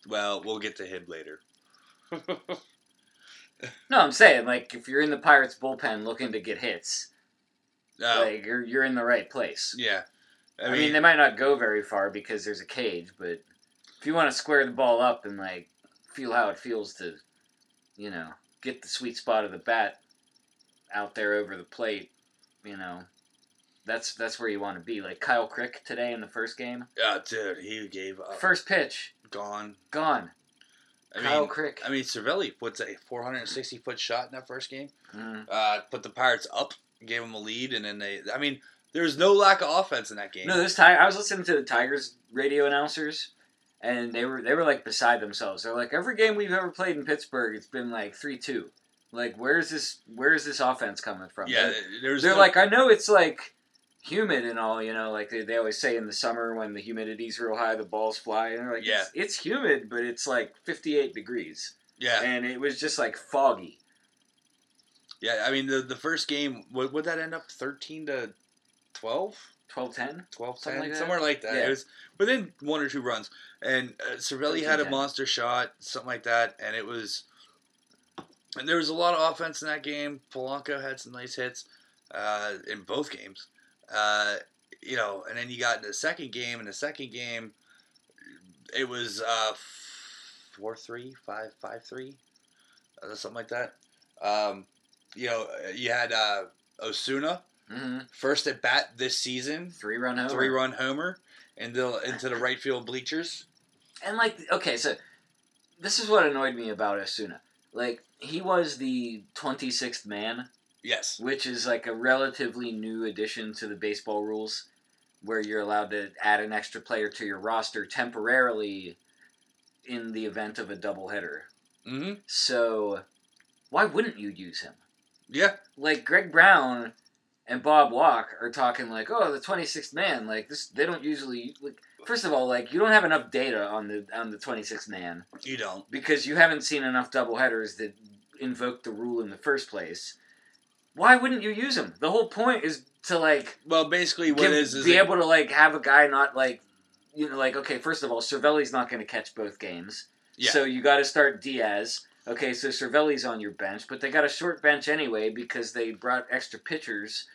well, we'll get to him later. No, I'm saying like if you're in the Pirates bullpen looking to get hits, Uh, like you're you're in the right place. yeah, I, mean, they might not go very far because there's a cage, but if you want to square the ball up and like feel how it feels to, you know, get the sweet spot of the bat out there over the plate, you know, that's that's where you want to be. Like Kyle Crick today in the first game, uh, dude, he gave up. first pitch Gone. gone. I Kyle mean, Crick. I mean, Cervelli puts a 460 foot shot in that first game. Mm. Uh, put the Pirates up, gave them a lead, and then they. I mean, there was no lack of offense in that game. No, this time I was listening to the Tigers radio announcers, and they were they were like beside themselves. They're like, every game we've ever played in Pittsburgh, it's been like three two, Like, where's this? Where's this offense coming from? Yeah, They're, there's they're no- like, I know it's like humid and all, you know, like they, they always say in the summer when the humidity's real high, the balls fly. And they're like, Yeah. it's, it's humid, but it's like 58 degrees, yeah, and it was just like foggy. Yeah. I mean, the the first game would would that end up thirteen to 12? 12 10? 12 Something 10, like somewhere like that. Yeah. It was within one or two runs. And uh, Cervelli had a 13-10. monster shot, something like that, and it was. And there was a lot of offense in that game. Polanco had some nice hits uh, in both games. Uh, you know, and then you got in the second game. In the second game, it was uh, 4 3, 5 5 3, uh, something like that. Um, you know, you had uh, Osuna, Mm-hmm. first at bat this season, Three run homer. three run homer into into the right field bleachers. And like, okay, so this is what annoyed me about Osuna. Like, he was the 26th man, Yes. which is like a relatively new addition to the baseball rules, where you're allowed to add an extra player to your roster temporarily in the event of a doubleheader. hmm So, why wouldn't you use him? Yeah. Like Greg Brown and Bob Walk are talking like, "Oh, the 26th man." Like this, they don't usually. Like, first of all, like you don't have enough data on the on the 26th man You don't. because you haven't seen enough doubleheaders that invoke the rule in the first place. Why wouldn't you use him? The whole point is to like Well, basically, what give- it is is be that- able to like have a guy not like you know like okay, first of all, Cervelli's not going to catch both games, Yeah. so you got to start Diaz. Okay, so Cervelli's on your bench, but they got a short bench anyway because they brought extra pitchers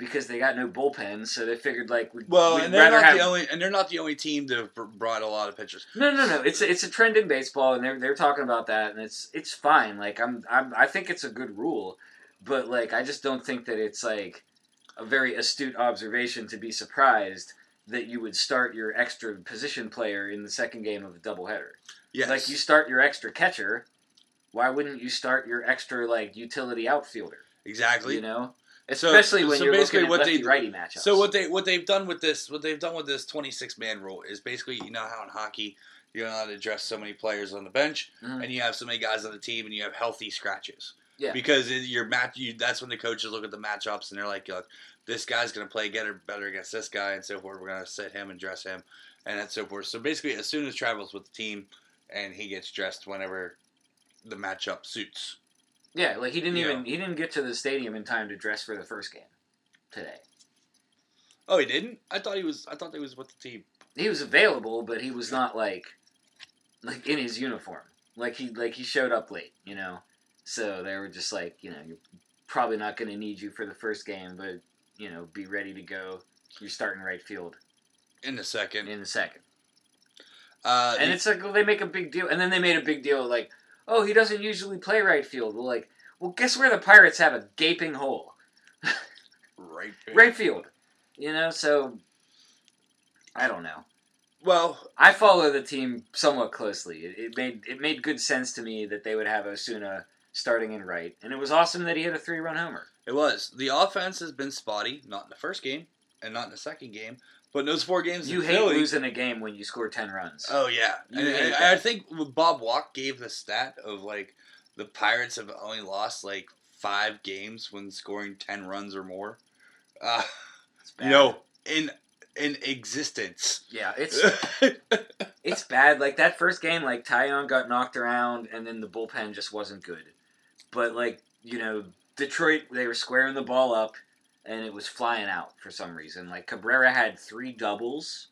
because they got no bullpen, so they figured like we'd, well, we'd and they're not have the only, and they're not the only team to have brought a lot of pitchers. No, no, no. It's a, it's a trend in baseball, and they're they're talking about that, and it's it's fine. Like I'm, I'm I think it's a good rule, but like I just don't think that it's like a very astute observation to be surprised that you would start your extra position player in the second game of a doubleheader. Yes. Like you start your extra catcher, why wouldn't you start your extra like utility outfielder? exactly. You know, So- especially when so you're basically looking at what they- lefty righty matchups. So what they what they've done with this what they've done with this 26 man rule is basically you know how in hockey you're allowed to dress so many players on the bench Mhm. and you have so many guys on the team and you have healthy scratches. Yeah. Because your match you that's when the coaches look at the matchups and they're like, Look, this guy's going to play better better against this guy and so forth. We're going to sit him and dress him and and so forth. So basically, as soon as travels with the team and he gets dressed whenever the matchup suits. yeah, like he didn't Yeah. even he didn't get to the stadium in time to dress for the first game today. Oh, he didn't. I thought he was. I thought he was with the team. he was available, but he was not like like in his uniform. Like he like he showed up late, you know. So they were just like, you know, you're probably not going to need you for the first game, but you know, be ready to go. You're starting right field In the second, in the second, uh, and it's like well, they make a big deal, and then they made a big deal like, oh, he doesn't usually play right field. Well, like, well, guess where the Pirates have a gaping hole? right. Right field, you know. So I don't know. Well, I follow the team somewhat closely. It, it made it made good sense to me that they would have Osuna starting in right, and it was awesome that he had a three run homer. it was the offense has been spotty. Not in the first game, and not in the second game, but in those four games You hate Philly. losing a game when you score ten runs. Oh yeah, You and, hate and that. I think Bob Walk gave the stat of like the Pirates have only lost like five games when scoring ten runs or more. Uh, it's bad. no, in in existence. Yeah, it's it's bad. Like that first game, like Taillon got knocked around, and then the bullpen just wasn't good. But like you know, Detroit, they were squaring the ball up, and it was flying out for some reason. Like Cabrera had three doubles.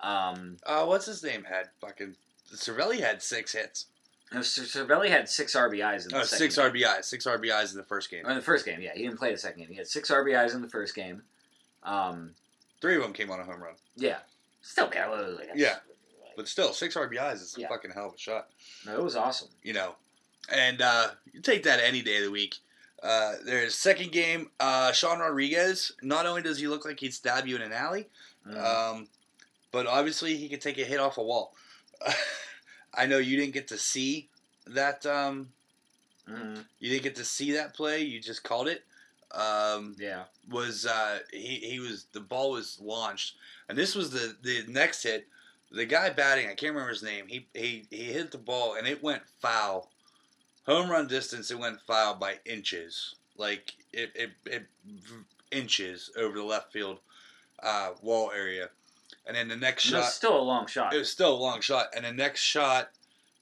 Um, uh, what's his name had fucking Cervelli had six hits. no, Cervelli had six RBIs in the Oh, second six. RBIs, six RBIs in the first game. Or in the first game, yeah, he didn't play the second game. He had six RBIs in the first game. Um, Three of them came on a home run. yeah, still bad. Like, Yeah. But still, six RBIs is a Yeah. fucking hell of a shot. no, it was awesome. You know, and uh, you take that any day of the week. Uh, there's second game. Uh, Sean Rodriguez. Not only does he look like he'd stab you in an alley, Mhm. um, but obviously he could take a hit off a wall. I know you didn't get to see that. Um, Mhm. you didn't get to see that play. You just called it. Um, Yeah, was uh, he, he was the ball was launched, and this was the the next hit. The guy batting, I can't remember his name. He he he hit the ball and it went foul Home run distance, it went foul by inches. Like it, it, it inches over the left field uh, wall area. And then the next It shot, was still a long shot. it was still a long shot. And the next shot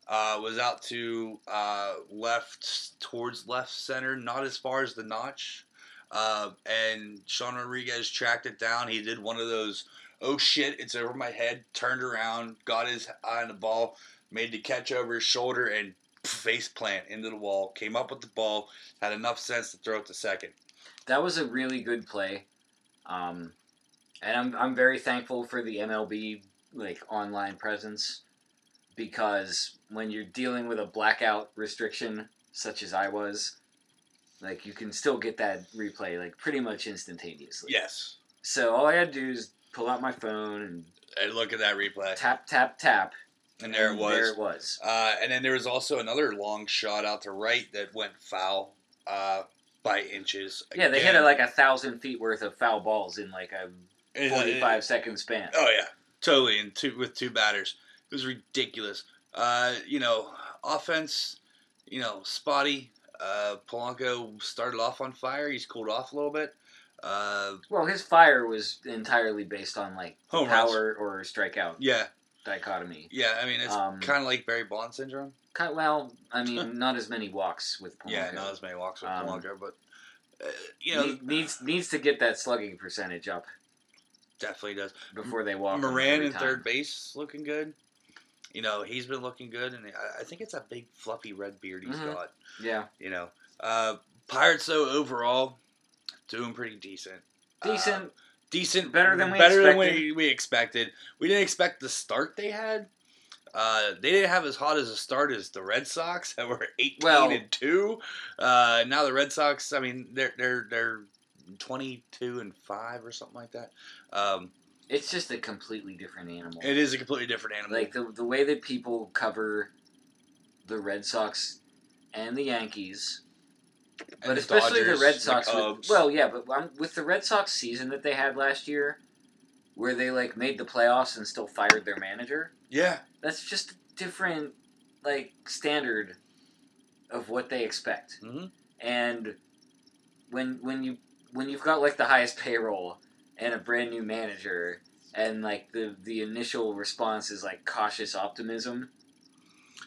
uh, was out to uh, left, towards left center, not as far as the notch. Uh, and Sean Rodriguez tracked it down. He did one of those, oh shit, it's over my head, turned around, got his eye on the ball, made the catch over his shoulder, and face plant into the wall. Came up with the ball, had enough sense to throw it to second. that was a really good play. Um, and I'm I'm very thankful for the MLB like online presence because when you're dealing with a blackout restriction such as I was, like you can still get that replay like pretty much instantaneously. Yes. So all I had to do is pull out my phone and And look at that replay. tap tap tap, And there it was. There it was. Uh, and then there was also another long shot out to right that went foul uh, by inches. Yeah, they hit it like a thousand feet worth of foul balls in like a it- it- forty-five second span. Oh yeah, totally. And two with two batters, it was ridiculous. Uh, you know, offense, you know, spotty. Uh, Polanco started off on fire. He's cooled off a little bit. Uh, Well, his fire was entirely based on like Home runs. power or strikeout yeah, dichotomy. yeah. I mean, it's Um, kind of like Barry Bonds syndrome. Kind well, I mean, not as many walks with Polanco. Yeah, not as many walks with Um, Polanco, but uh, you know, Ne- needs needs to get that slugging percentage up definitely does. before they walk. Moran in time. third base looking good. You know, he's been looking good, and I, I think it's that big fluffy red beard he's Mhm. got. Yeah, You know, uh, Pirates though overall doing pretty decent. Uh, decent. decent, Better than we better than expected. we, we expected. We didn't expect the start they had. Uh, they didn't have as hot as a start as the Red Sox that were eighteen Well- and two. Uh, now the Red Sox, I mean, they're they're they're twenty two and five or something like that. Um, it's just a completely different animal. it is a completely different animal. like the the way that people cover the Red Sox and the Yankees, And but especially Dodgers, the Red the Sox. with- well, yeah, but um, with the Red Sox season that they had last year, where they like made the playoffs and still fired their manager, yeah, that's just a different like standard of what they expect. Mhm. And when when you when you've got like the highest payroll and a brand new manager and like the the initial response is like cautious optimism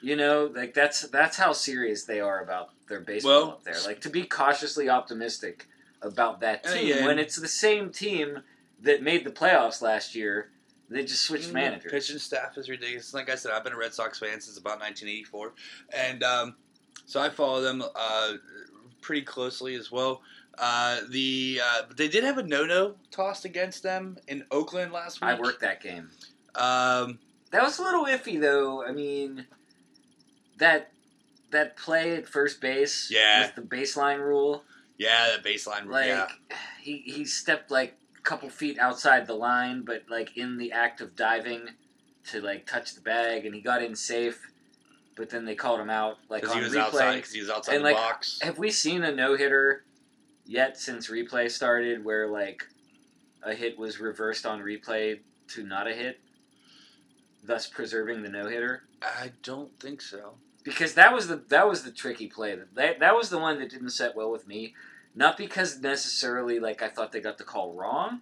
you know like that's that's how serious they are about their baseball Well, up there like to be cautiously optimistic about that team yeah. when it's the same team that made the playoffs last year they just switched Mm, managers Pitching staff is ridiculous. Like I said, I've been a Red Sox fan since about 1984, and um, so I follow them uh, pretty closely as well. Uh, the uh, they did have a no-no tossed against them in Oakland last week. i worked that game Um, That was a little iffy, though. I mean, that that play at first base, Yeah. with the baseline rule, yeah, the baseline. rule. like yeah, he he stepped like a couple feet outside the line, but like in the act of diving to like touch the bag, and he got in safe. But then they called him out, like on he was replay. outside. Because he was outside And, the like, box. Have we seen a no hitter yet since replay started, where like a hit was reversed on replay to not a hit, thus preserving the no hitter? I don't think so. Because that was the that was the tricky play. That that was the one that didn't set well with me. Not because necessarily like I thought they got the call wrong,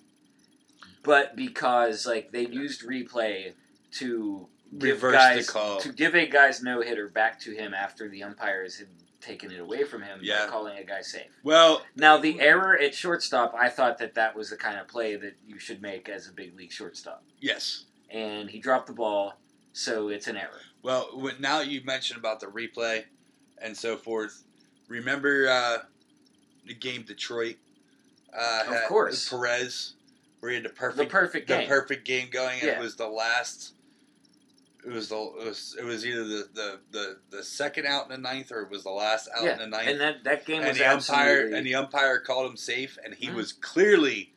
but because like they used replay to give Reverse the call. to give a guy's no hitter back to him after the umpires had taken it away from him Yeah. by calling a guy safe. Well, Now the error at shortstop, I thought that that was the kind of play that you should make as a big league shortstop, yes. and he dropped the ball, so it's an error. Well, now you mentioned about the replay and so forth. Remember uh, the game Detroit? Uh, Of course. Perez, where he had the The perfect, perfect the game. perfect game going, and Yeah. it was the last. It was the it was, it was either the, the, the, the second out in the ninth or it was the last out Yeah, in the ninth. and that, that game and was the umpire absolutely. and the umpire called him safe, and he Mhm. was clearly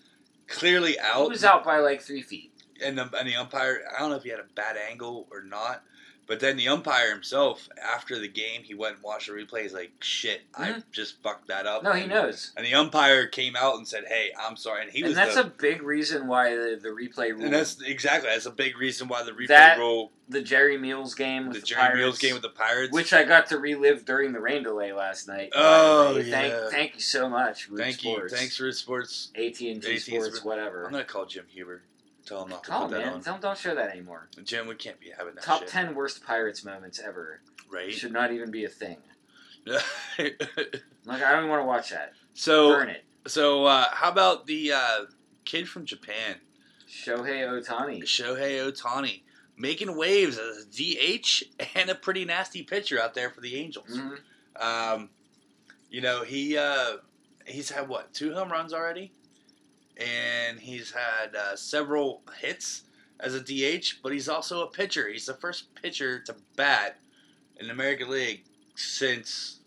clearly out. he was out by like three feet. and the and the umpire I don't know if he had a bad angle or not, But then the umpire himself, after the game, he went and watched the replay. He's like, "Shit, I Mhm. just fucked that up." No, he And- knows. And the umpire came out and said, "Hey, I'm sorry." And he was and that's the, a big reason why the, the replay rule, and that's exactly that's a big reason why the replay That- rule, the Jerry Meals game with the the, Jerry Pirates, Meals game with the Pirates, which I got to relive during the rain delay last night. Oh, way. Thank, yeah. thank you so much, Root thank Sports. you, thanks for sports. AT and T AT&T Sports, Sports. whatever. I'm gonna call Jim Huber, tell him not to Oh put that on. don't don't show that anymore. Jim, we can't be having that Top shit, ten worst Pirates moments ever right? should not even be a thing. Like I don't even want to watch that. so, Burn it. so uh, how about the uh, kid from Japan? Shohei Ohtani. Shohei Ohtani making waves as a DH and a pretty nasty pitcher out there for the Angels. Mhm. Um, you know he uh, he's had what two home runs already, and he's had uh, several hits as a DH. But he's also a pitcher. He's the first pitcher to bat in the American League since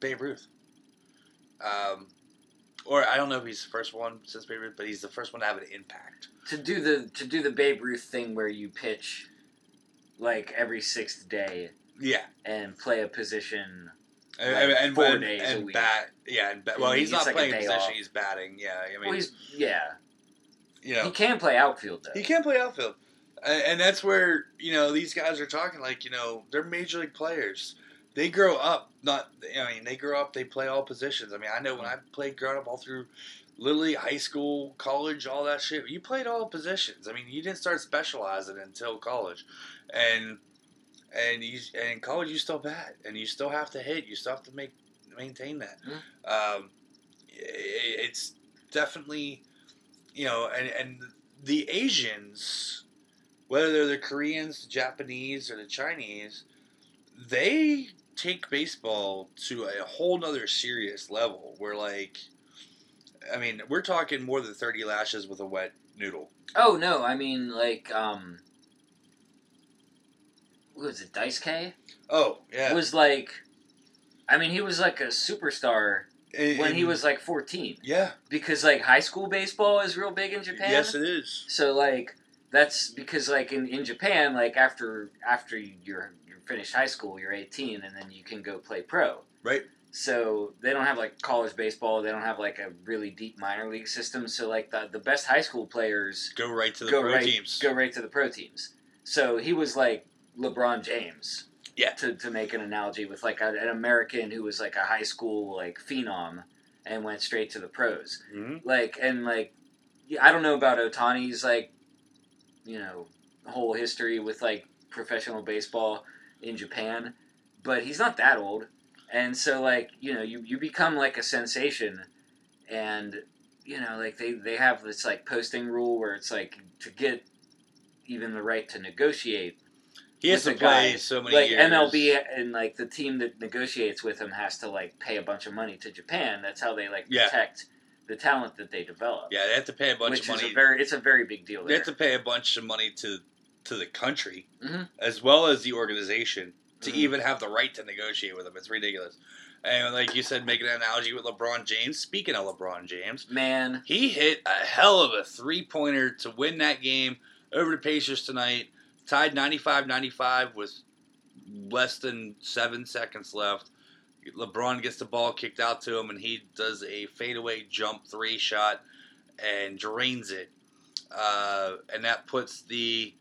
Babe Ruth. Um, or I don't know if he's the first one since Babe Ruth, but he's the first one to have an impact. To do the to do the Babe Ruth thing where you pitch like every sixth day Yeah, and play a position. And, Like and, four and, days a week. bat. Yeah, and bat. Well, And he's not like, a playing day position; off. he's batting. Yeah, I mean, well, he's yeah. you know, He can play outfield though. He can play outfield, and, and that's where you know these guys are talking like you know they're major league players. They grow up not. I mean, they grow up. They play all positions. I mean, I know when mm-hmm. I played growing up all through literally high school, college, all that shit. You played all positions. I mean, you didn't start specializing until college, and and you and in college you still bat, and you still have to hit. You still have to make maintain that. Um, i- it's definitely you know, and and the Asians, whether they're the Koreans, the Japanese, or the Chinese, they take baseball to a whole nother serious level. Where like, I mean, we're talking more than thirty lashes with a wet noodle. Oh no, I mean like um. Was it Dice K? Oh yeah, Was like, I mean he was like a superstar And- when he was like fourteen yeah, because like high school baseball is real big in Japan. yes, it is. So like that's because like in, in Japan, like after after you're you're finished high school, you're 18, and then you can go play pro. Right. So they don't have like college baseball. They don't have like a really deep minor league system. So like the the best high school players Go right to the pro right teams. go right to the pro teams. So he was like LeBron James. Yeah. To to make an analogy with like a, an American who was like a high school like phenom and went straight to the pros hmm like and like I don't know about Ohtani's like you know whole history with like professional baseball in Japan, but he's not that old, and so like you know you you become like a sensation, and you know like they they have this like posting rule where it's like to get even the right to negotiate He has to play guy, so many like years. MLB and like the team that negotiates with him has to like pay a bunch of money to Japan. That's how they like Yeah. protect the talent that they develop. Yeah, they have to pay a bunch of money. is a very it's a very big deal. They There. have to pay a bunch of money to to the country Mhm. as well as the organization to Mhm. even have the right to negotiate with them. It's ridiculous. And like you said, making an analogy with LeBron James. Speaking of LeBron James, Man, he hit a hell of a three pointer to win that game over the Pacers tonight. Tied 95-95 with less than seven seconds left. LeBron gets the ball kicked out to him, and he does a fadeaway jump three shot and drains it. Uh, and that puts the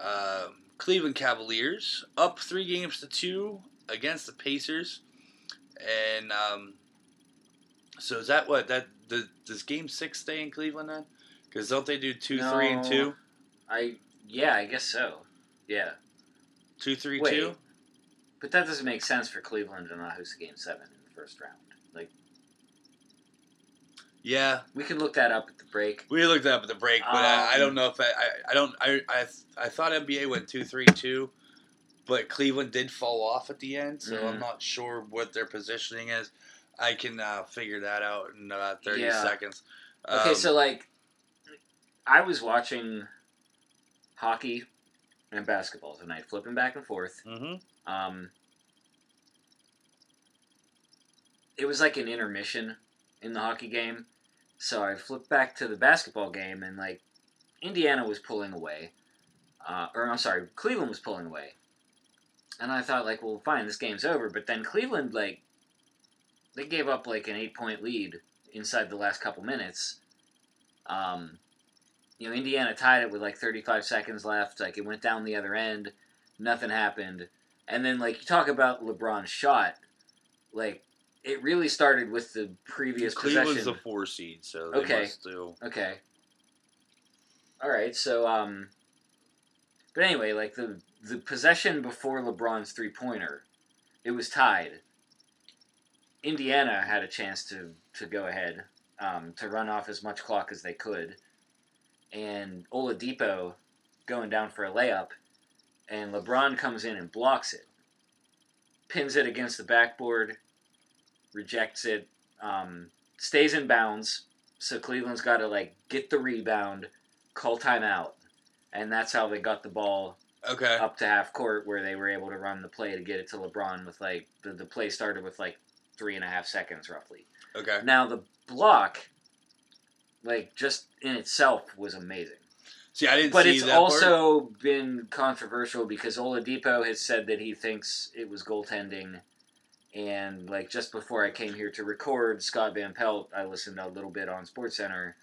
uh, Cleveland Cavaliers up three games to two against the Pacers. And um, so is that what that does, does Game Six stay in Cleveland then? Because don't they do two, three, and two, I yeah, I guess so. Yeah, two, three, Wait. two? but that doesn't make sense for Cleveland to not host a game seven in the first round. Like Yeah, we can look that up at the break. we looked that up at the break, but I, I Um, don't know if I, I, I don't I, I I thought NBA went two, three, two, but Cleveland did fall off at the end, so I'm Mhm. not sure what their positioning is. I can uh, figure that out in about thirty Yeah. seconds. Okay, Um, so like, I was watching hockey and basketball tonight, flipping back and forth. mhm. Um, it was like an intermission in the hockey game, so I flipped back to the basketball game, and like, Indiana was pulling away, uh, or I'm sorry, Cleveland was pulling away, and I thought like, well, fine, this game's over. But then Cleveland like they gave up like an eight point lead inside the last couple minutes. Um, you know, Indiana tied it with like 35 seconds left. Like it went down the other end, nothing happened, and then like you talk about LeBron's shot, like it really started with the previous Cleveland's possession. the four seed, so Okay. still. Okay. All right. So, um, but anyway, like the the possession before LeBron's three pointer, it was tied. Indiana had a chance to to go ahead, um, to run off as much clock as they could, and Oladipo going down for a layup, and LeBron comes in and blocks it, pins it against the backboard, rejects it, um, stays in bounds. So Cleveland's got to like get the rebound, call timeout, and that's how they got the ball Okay. up to half court where they were able to run the play to get it to LeBron with like the, the play started with like three and a half seconds roughly. Okay. Now the block, like just in itself, was amazing. See, I didn't But see it's that part. also been controversial because Oladipo has said that he thinks it was goaltending. And like just before I came here to record, Scott Van Pelt, I listened a little bit on SportsCenter,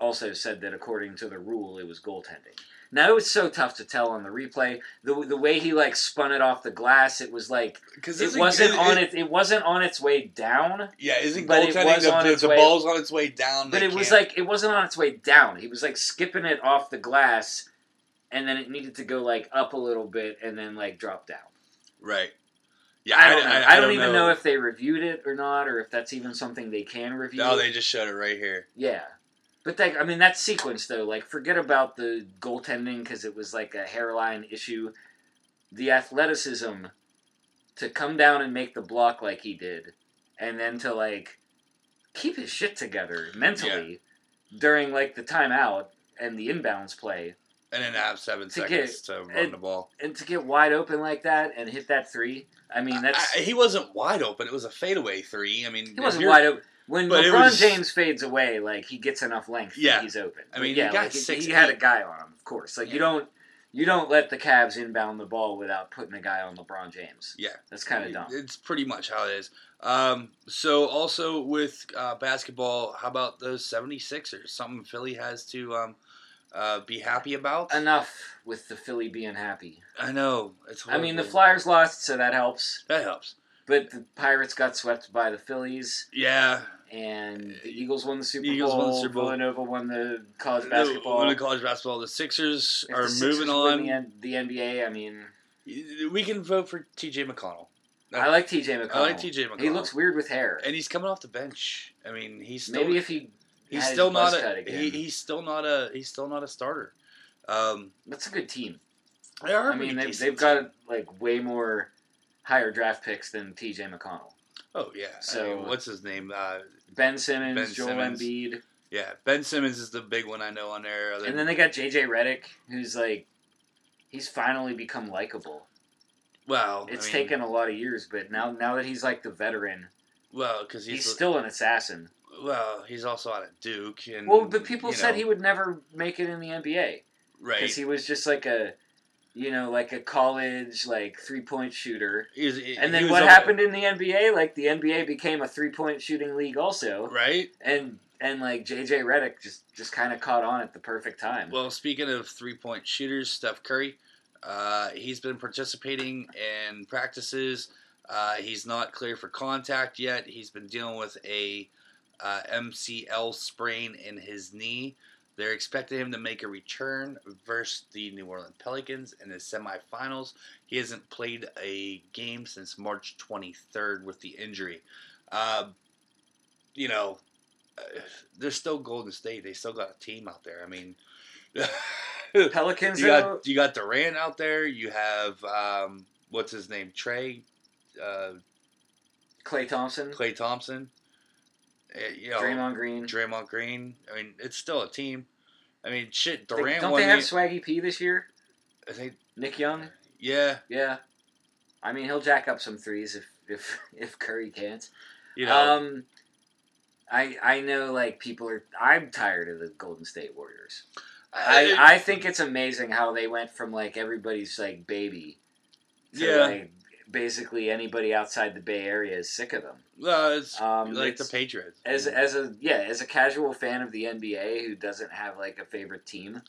also said that according to the rule, it was goaltending. Now it was so tough to tell on the replay. The the way he like spun it off the glass, it was like because it wasn't on it. It wasn't on its way down. Yeah, isn't it goaltending was the, the, way- ball's on its way down? But it was can't- like it wasn't on its way down. He was like skipping it off the glass, and then it needed to go like up a little bit and then like drop down. right. Yeah, I don't know. I, don't, know. even know. if they reviewed it or not, or if that's even something they can review. No, they just showed it right here. yeah. But that, I mean, that sequence though, like forget about the goaltending because it was like a hairline issue. The athleticism to come down and make the block like he did, and then to like keep his shit together mentally during like the timeout and the inbounds play, And then have seven To seconds get- to run and- the ball. and to get wide open like that and hit that three. I mean, that's I, he wasn't wide open. It was a fadeaway three. I mean, he wasn't wide open. When but LeBron was- James fades away, like he gets enough length, that Yeah. he's open. I mean, But yeah, got like, he- six, he had a guy on him, of course. Like you don't you don't let the Cavs inbound the ball without putting a guy on LeBron James. Yeah. That's kind of dumb. It's pretty much how it is. Um, so also with uh, basketball, how about those 76ers? Something Philly has to um, uh, be happy about? Enough with the Philly being happy. I know. It's I mean, the. Flyers lost, so that helps. That helps. But the Pirates got swept by the Phillies, Yeah. and the Eagles won the Super Bowl. Eagles Bowl. won the Super Bowl. Villanova won the college basketball. when the college basketball, the Sixers If are the Sixers moving on. The, N- the NBA, I mean, We can vote for TJ McConnell. No. I like TJ McConnell. I like TJ McConnell. He looks weird with hair. and he's coming off the bench. I mean, he's still Maybe if he he's still not a again. he, he's still not a he's still not a starter. Um, that's a good team. they are I mean, they've, they've got like way more higher draft picks than TJ McConnell. Oh yeah. So- I mean, what's his name? Uh, Ben Simmons, Ben Joel Simmons. Embiid, yeah, Ben Simmons is the big one I know on there. Other and then they got JJ Redick, who's like, he's finally become likable. well, It's I mean, taken a lot of years, but now now that he's like the veteran, well because he's, he's, still an assassin. well he's also out of Duke and Well, but people said know, he would never make it in the NBA right. because he was just like a, you know, like a college like three point shooter. He was- he- And then what happened in the NBA? Like the NBA became a three point shooting league also, Right. and and like JJ Redick just just kind of caught on at the perfect time. Well, speaking of three point shooters, Steph Curry, uh, he's been participating in practices. Uh, he's not clear for contact yet. He's been dealing with a uh, MCL sprain in his knee. They're expecting him to make a return versus the New Orleans Pelicans in the semifinals. He hasn't played a game since March 23rd with the injury. Uh, you know, uh, they're still Golden State. They still got a team out there. I mean, Pelicans, you got you got Durant out there. You have um, what's his name, Trey, uh, Klay Thompson, Klay Thompson. Uh, you know, Draymond Green. Draymond Green. I mean, it's still a team. I mean, shit. They- Durant don't they have Swaggy P this year? I think, Nick Young. yeah, Yeah, I mean he'll jack up some threes if if if Curry can't. you know, Um, I I know like people are. I'm tired of the Golden State Warriors. I, I think it's amazing how they went from like everybody's like baby to, Yeah. like, basically anybody outside the Bay Area is sick of them. Uh, it's Um, like the Patriots. as as a yeah as a casual fan of the NBA who doesn't have like a favorite team,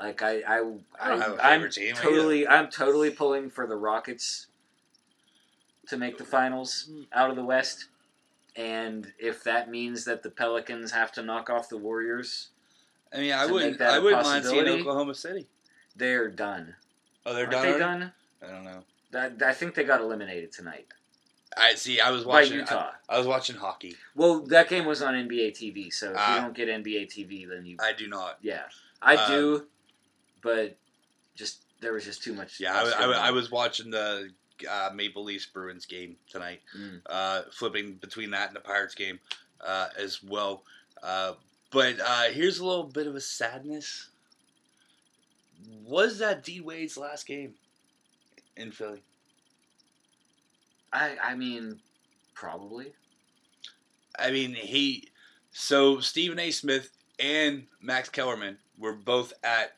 like I I, I don't I have a I'm totally I'm totally pulling for the Rockets to make the finals out of the West, and if that means that the Pelicans have to knock off the Warriors, I mean, I wouldn't. I wouldn't mind seeing. Oklahoma City. they're done. Oh, they're Aren't done. they done? I don't know. That, I think they got eliminated tonight I see. I was by watching. Utah. I, I was watching hockey. well, that game was on NBA TV, so if Ah. you don't get NBA TV, then you I do not. Yeah, I Um, do, but just there was just too much. Yeah, I, I, I was watching the uh, Maple Leafs Bruins game tonight, Mm. uh, flipping between that and the Pirates game uh, as well. Uh, but uh, here's a little bit of a sadness. Was that D Wade's last game in Philly? I I mean, probably. I mean, he. So Stephen A. Smith and Max Kellerman were both at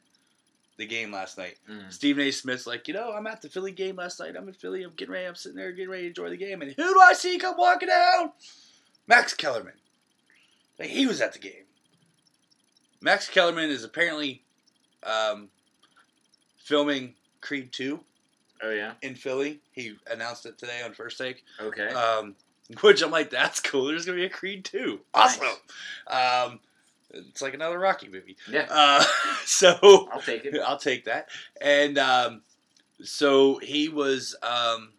the game last night. Mm. Stephen A. Smith's like, you know, I'm at the Philly game last night. I'm in Philly. I'm getting ready. I'm sitting there getting ready to enjoy the game. And who do I see come walking down? Max Kellerman. Like, he was at the game. Max Kellerman is apparently um, filming Creed 2 Oh yeah. in Philly. He announced it today on First Take. Okay. Um, which I'm like, that's cool. There's going to be a Creed 2. Awesome. Um, it's like another Rocky movie. yeah, Uh, so I'll take it. I'll take that. And um, so he was. Um,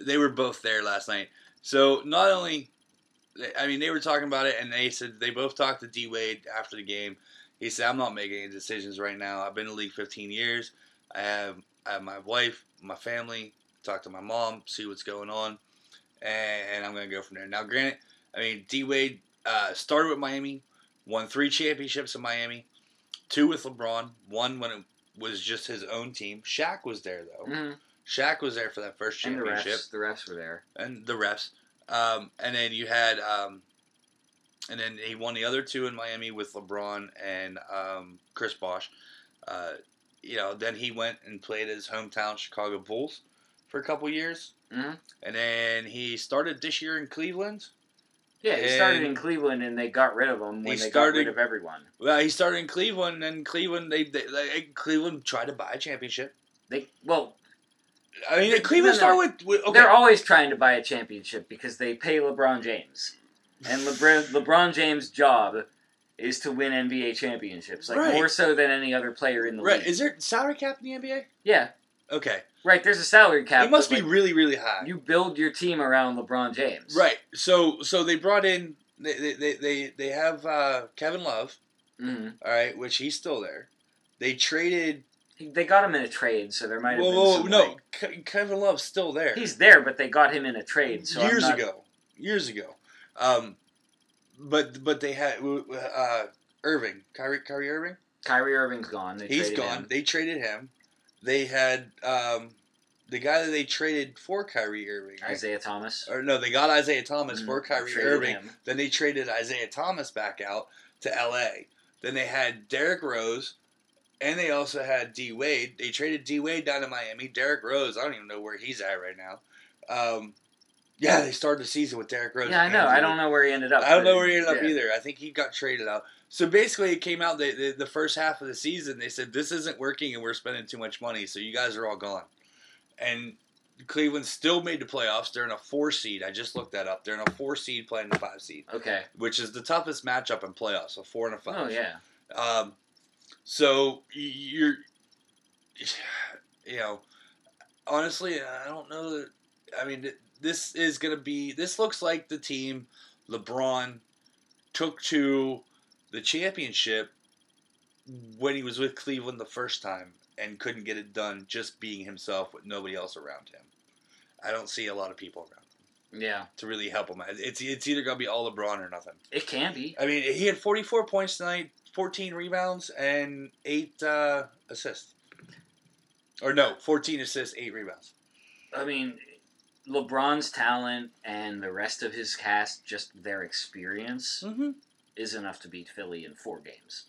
they were both there last night. So not only, I mean, they were talking about it, and they said they both talked to D Wade after the game. He said, "I'm not making any decisions right now. I've been in the league 15 years. I have, I have my wife, my family. Talk to my mom, see what's going on, and, I'm going to go from there." Now, granted, I mean, D Wade uh, started with Miami, won three championships in Miami, two with LeBron, one when it was just his own team. Shaq was there though. Mhm. Shaq was there for that first And the championship, refs, the refs were there. and the refs. Um, and then you had, um, and then he won the other two in Miami with LeBron and um, Chris Bosh. Uh, you know, then he went and played his hometown Chicago Bulls for a couple years, Mhm. and then he started this year in Cleveland. Yeah, he started in Cleveland, and they got rid of him when He they got started- rid of everyone. Well, he started in Cleveland, and Cleveland they, they, they Cleveland tried to buy a championship. They well, I mean, They- Cleveland no, no. started with, with okay. they're always trying to buy a championship because they pay LeBron James, and LeBron LeBron James' job is to win NBA championships, like Right. more so than any other player in the right? league. Is there salary cap in the NBA? yeah, Okay, right. There's a salary cap. it must be like, really, really high. You build your team around LeBron James. right. So, so they brought in they they they they, have uh, Kevin Love, hmm all right, which he's still there. They traded. They got him in a trade, so there might have Whoa, been whoa, no, like- Kevin Love's still there. he's there, but they got him in a trade. So years not- ago, years ago. Um, but but they had uh, Irving, Kyrie, Kyrie Irving. Kyrie Irving's gone. They He's gone. him. They traded him. They had um, the guy that they traded for Kyrie Irving. right? Isaiah Thomas. Or no, they got Isaiah Thomas Mhm. for Kyrie Traded Irving. him. Then they traded Isaiah Thomas back out to L.A. Then they had Derrick Rose, and they also had D Wade. They traded D Wade down to Miami. Derrick Rose, I don't even know where he's at right now. Um, yeah, they started the season with Derrick Rose. Yeah, I know. I don't know where he ended up. I don't know where he ended up yeah. either. I think he got traded out. So basically, it came out the, the the first half of the season. They said this isn't working, and we're spending too much money. So you guys are all gone. And Cleveland still made the playoffs. They're in a four seed. I just looked that up. They're in a four seed playing the five seed, Okay. which is the toughest matchup in playoffs. A four and a five. Oh yeah. Um, so you're, you know, honestly, I don't know that. I mean, this is going to be. This looks like the team LeBron took to the championship when he was with Cleveland the first time and couldn't get it done just being himself with nobody else around him. I don't see a lot of people around him Yeah. to really help him. It's it's either going to be all LeBron or nothing. It can be. I mean, he had 44 points tonight, 14 rebounds, and eight uh, assists. Or no, 14 assists, eight rebounds. I mean, LeBron's talent and the rest of his cast, just their experience, Mm-hmm. is enough to beat Philly in four games.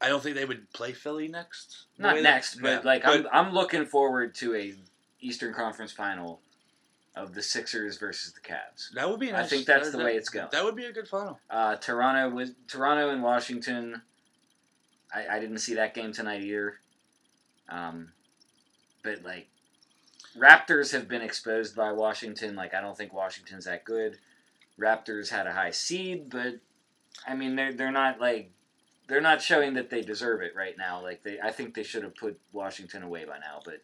I don't think they would play Philly next. Not next, that- but yeah, like I'm I'm looking forward to a Eastern Conference final of the Sixers versus the Cavs. that would be. I think that's That- the that- way it's going. That would be a good final. Uh, Toronto was Toronto and Washington. I, I didn't see that game tonight either. Um, but like, Raptors have been exposed by Washington. Like, I don't think Washington's that good. Raptors had a high seed, but I mean, they're they're not like they're not showing that they deserve it right now. Like, they I think they should have put Washington away by now. But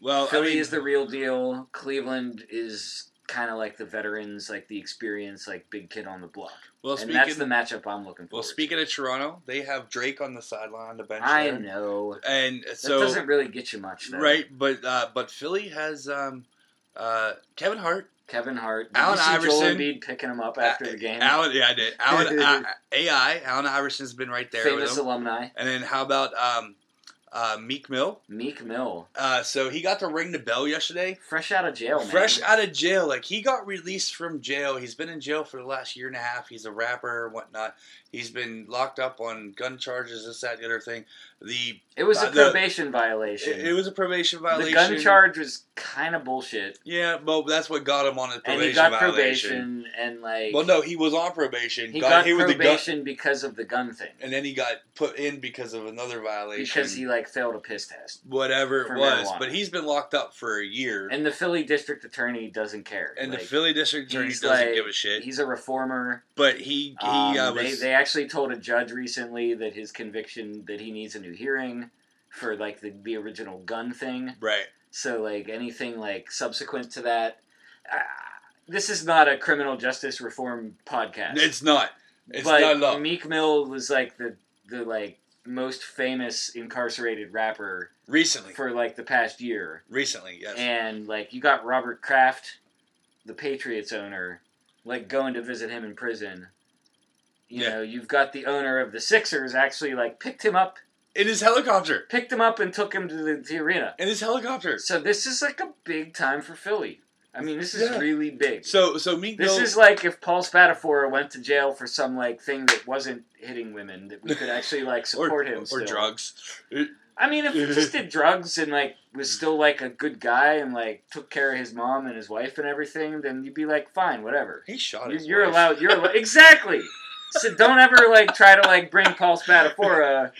Well, Philly I mean, is the real deal. Cleveland is kind of like the veterans, like the experience, like big kid on the block. Well. and Speaking, that's the matchup I'm looking for. well, speaking of Toronto, they have Drake on the sideline on the bench. I there. know and that so doesn't really get you much, though. right, but uh, but Philly has um, uh, Kevin Hart, Kevin Hart, Did Allen you see Joel Iverson. Embiid picking him up after uh, the game. Allen, yeah, I did. Allen uh, AI, Allen Iverson's been right there with Famous alumni, And then how about um, uh, Meek Mill? Meek Mill, Uh, so he got to ring the bell yesterday. fresh out of jail, man. Fresh out of jail, like he got released from jail. He's been in jail for the last year and a half. He's a rapper and whatnot. He's been locked up on gun charges, this, that, the other thing. The It was Uh, a the- probation violation. it, it was a probation violation. the gun charge was kind of bullshit, Yeah, but that's what got him on the and probation he got violation. probation, and like Well, no, he was on probation. he got the gun, probation because of the gun thing, and then he got put in because of another violation. because he like failed a piss test, whatever it was, marijuana. but he's been locked up for a year, and, and the Philly district attorney doesn't care. And the Philly district attorney doesn't like- give a shit. He's a reformer. But he he Um, uh, they, was they actually told a judge recently that his conviction that he needs a new hearing for like the, the original gun thing. right. So like anything like subsequent to that, uh, this is not a criminal justice reform podcast. It's not. It's but not. Meek Mill was like the the like most famous incarcerated rapper Recently, for like the past year, recently, yes. and like you got Robert Kraft, the Patriots owner, like going to visit him in prison. You Yeah. know, you've got the owner of the Sixers actually like picked him up, in his helicopter, picked him up and took him to the, the arena. in his helicopter. So this is like a big time for Philly. I mean, this is Yeah. really big. So so Meek this Mill. is like if Paul Spadafora went to jail for some like thing that wasn't hitting women, that we could actually like or, support him. or still. drugs. I mean, if he just did drugs and like was still like a good guy and like took care of his mom and his wife and everything, then you'd be like, fine, whatever. He shot You're, his you're wife. allowed. You're allo- exactly. So don't ever like try to like bring Paul Spadafora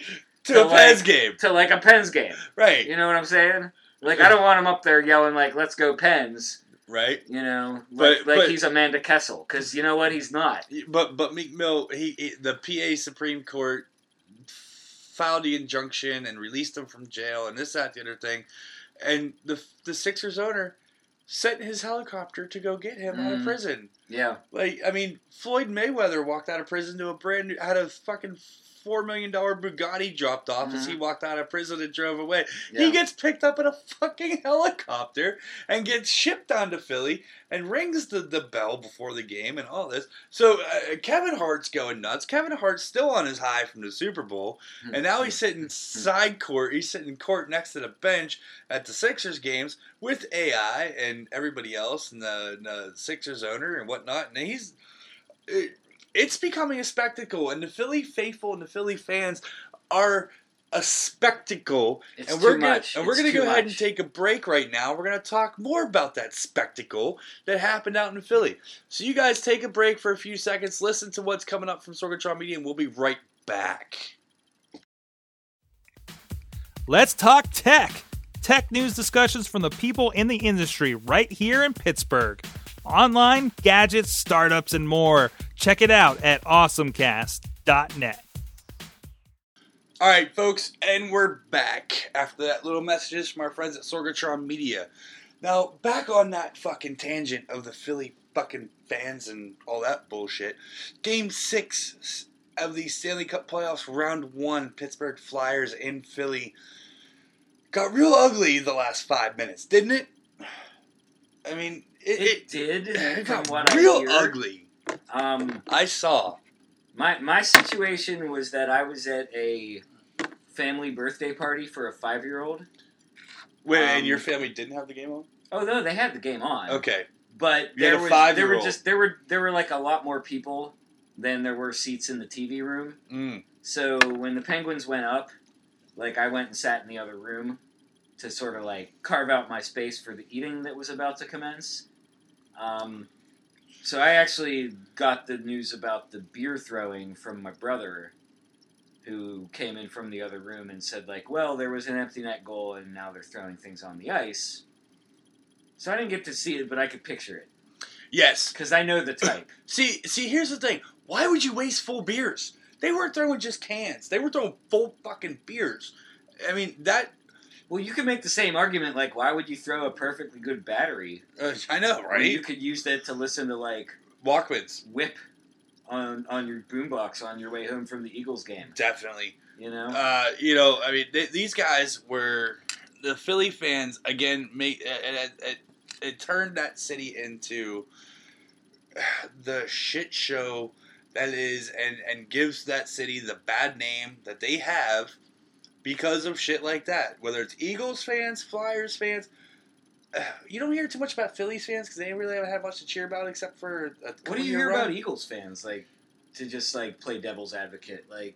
to to a Pens game, to like a Pens game. right? You know what I'm saying? Like I don't want him up there yelling like "Let's go Pens." Right. You know, But- like, like but- he's Amanda Kessel because you know what? He's not. But but Meek Mill, he, he the PA Supreme Court filed the injunction and released him from jail and this that the other thing, and the the Sixers owner sent his helicopter to go get him out of Mhm. prison. Yeah. Like I mean, Floyd Mayweather walked out of prison to a brand new had a fucking four million dollar Bugatti dropped off as Mhm. he walked out of prison and drove away. yeah. He gets picked up in a fucking helicopter and gets shipped down to Philly and rings the, the bell before the game and all this. So uh, Kevin Hart's going nuts. Kevin Hart's still on his high from the Super Bowl, and now he's sitting side court. He's sitting court next to the bench at the Sixers games with AI and everybody else, and the, the Sixers owner and whatnot. And he's it's becoming a spectacle, and the Philly faithful and the Philly fans are a spectacle It's and we're too gonna much. and we're gonna too go ahead and take a break right now. We're gonna talk more about that spectacle that happened out in Philly. So you guys take a break for a few seconds, listen to what's coming up from Sorgatron Media, and we'll be right back. Let's talk tech. Tech news discussions from the people in the industry right here in Pittsburgh. Online, gadgets, startups, and more. Check it out at awesomecast.net. All right, folks, and we're back after that little messages from our friends at Sorgatron Media. Now, back on that fucking tangent of the Philly fucking fans and all that bullshit. Game six of the Stanley Cup playoffs, round one, Pittsburgh Flyers in Philly, got real ugly the last five minutes, didn't it? I mean, it, It it, did. it got what real I ugly. Um, I saw. my my situation was that I was at a family birthday party for a five year old. Wait, Um, and your family didn't have the game on? Oh no, they had the game on. Okay. But You had there a was there were five-year-old. just there were there were like a lot more people than there were seats in the TV room. Mm. So when the Penguins went up, like I went and sat in the other room to sort of like carve out my space for the eating that was about to commence. Um, so I actually got the news about the beer throwing from my brother, who came in from the other room and said like, "Well, there was an empty net goal, and now they're throwing things on the ice." So I didn't get to see it, but I could picture it Yes. because I know the type. See, see, here's the thing. Why would you waste full beers? They weren't throwing just cans. They were throwing full fucking beers. I mean, that. Well, you can make the same argument like, why would you throw a perfectly good battery? Uh, I know, right? You could use that to listen to like Walkmans, whip on on your boombox on your way home from the Eagles game. definitely. You know, Uh, you know, I mean, th- these guys were the Philly fans again. Make it, it, it, it turned that city into the shit show that is, and and gives that city the bad name that they have because of shit like that. Whether it's Eagles fans, Flyers fans. You don't hear too much about Phillies fans because they really haven't had much to cheer about except for a what do you hear run. about Eagles fans like to just like play devil's advocate? Like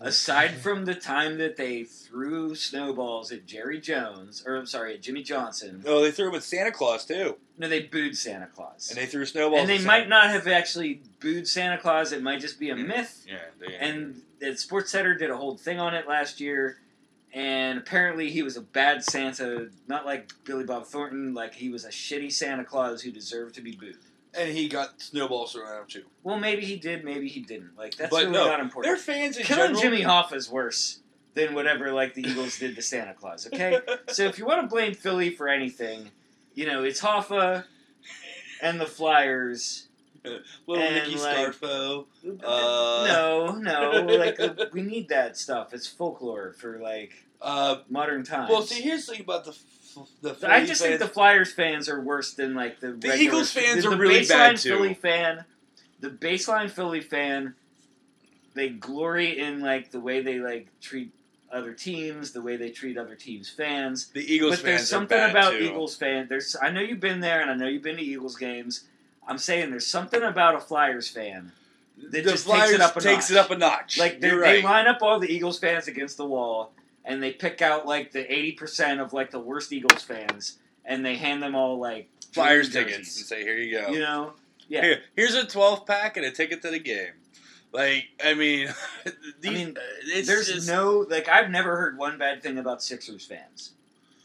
aside from the time that they threw snowballs at Jerry Jones, or I'm sorry, at Jimmy Johnson, Oh, they threw it with Santa Claus too, no, they booed Santa Claus. and they threw snowballs. and they at might Santa- not have actually booed Santa Claus. It might just be a myth. Yeah, they, And the Sports Center did a whole thing on it last year, and apparently he was a bad Santa, not like Billy Bob Thornton, like he was a shitty Santa Claus who deserved to be booed. and he got snowballs thrown at him too. Well, maybe he did, maybe he didn't. Like that's But really no, not Their fans in Killing general. Jimmy Hoffa is worse than whatever like the Eagles did to Santa Claus. Okay, so if you want to blame Philly for anything, you know it's Hoffa and the Flyers. Little and, Nicky like- Scarfo. Uh, no, no, like we need that stuff. It's folklore for like Uh, modern times. well, see, here's the thing about the the. Philly I just think the Flyers fans are worse than like the The Eagles fans the, are really bad, too. Philly fan, the baseline Philly fan, they glory in like the way they like treat other teams, the way they treat other teams' fans. the Eagles but there's fans something about too. Eagles fan. There's I know you've been there, and I know you've been to Eagles games. I'm saying there's something about a Flyers fan. The That just takes it up a takes notch. it up a notch. Like they, You're they line up all the Eagles fans against the wall, and they pick out like the eighty percent of like the worst Eagles fans, and they hand them all like Flyers tickets and say, "Here you go. You know, yeah. Here, here's a 12 pack and a ticket to the game." Like, I mean, these, I mean, uh, There's just, no like I've never heard one bad thing about Sixers fans.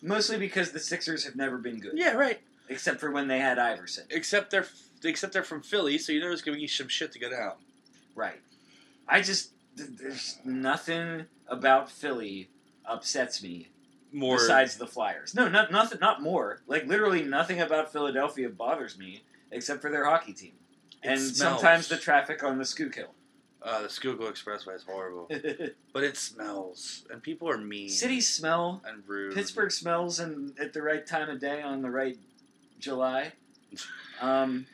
Mostly because the Sixers have never been good, yeah, right. except for when they had Iverson. Except they're except they're from Philly, so you know there's gonna be some shit to go down. Right. I just there's nothing about Philly upsets me More besides the Flyers. No, not nothing, not more. Like literally nothing about Philadelphia bothers me except for their hockey team, It and smells. sometimes the traffic on the Schuylkill. Uh, the Schuylkill Expressway is horrible, but it smells, and people are mean. Cities smell. and rude. Pittsburgh smells, and at the right time of day on the right July. Um,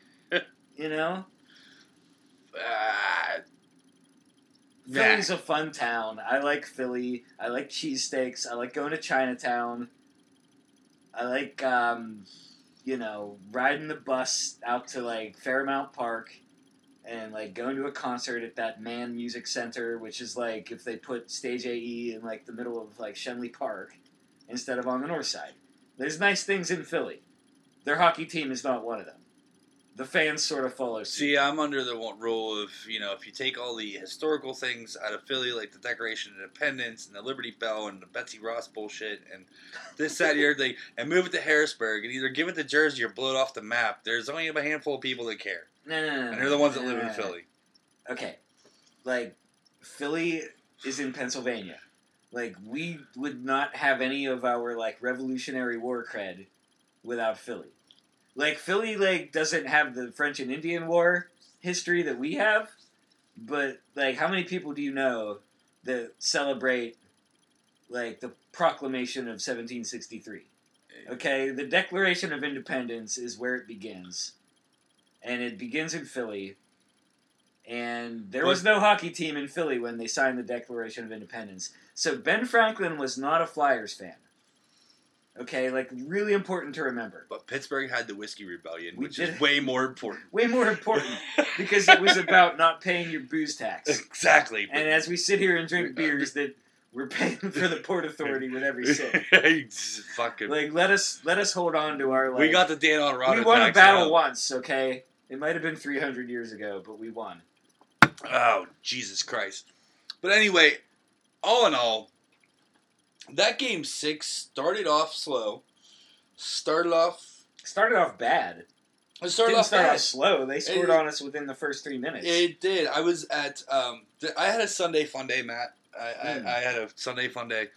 you know, nah. Philly's a fun town. I like Philly. I like cheesesteaks. I like going to Chinatown. I like, um, you know, riding the bus out to like Fairmount Park and like going to a concert at that Mann Music Center, which is like if they put Stage AE in like the middle of like Schenley Park instead of on the north side. There's nice things in Philly. Their hockey team is not one of them. The fans sort of follow suit. See, I'm under the rule of you know if you take all the historical things out of Philly, like the Declaration of Independence and the Liberty Bell and the Betsy Ross bullshit and this, that, other thing, and move it to Harrisburg and either give it to Jersey or blow it off the map. There's only a handful of people that care, No, no, no, and they're the ones that live in. Philly. okay, like Philly is in Pennsylvania. Like we would not have any of our like Revolutionary War cred without Philly. Like Philly, like doesn't have the French and Indian War history that we have, but like how many people do you know that celebrate like the Proclamation of 1763? Okay, the Declaration of Independence is where it begins, and it begins in Philly. And there was no hockey team in Philly when they signed the Declaration of Independence. So Ben Franklin was not a Flyers fan. Okay, like really important to remember. But Pittsburgh had the whiskey rebellion, We which did- is way more important. Way more important because it was about not paying your booze tax. exactly. And as we sit here and drink beers, that we're paying for the Port Authority with every sip. fucking. Like let us let us hold on to our like. we got the Dan on we won a battle once. Okay, it might have been 300 years ago, but we won. Oh, Jesus Christ. But anyway, all in all, that game six started off slow. Started off. Started off bad. It started Didn't off start bad. off slow. They scored It- on us within the first three minutes. It did. I was at. Um, I had a Sunday fun day, Matt. I, Mm. I, I had a Sunday fun day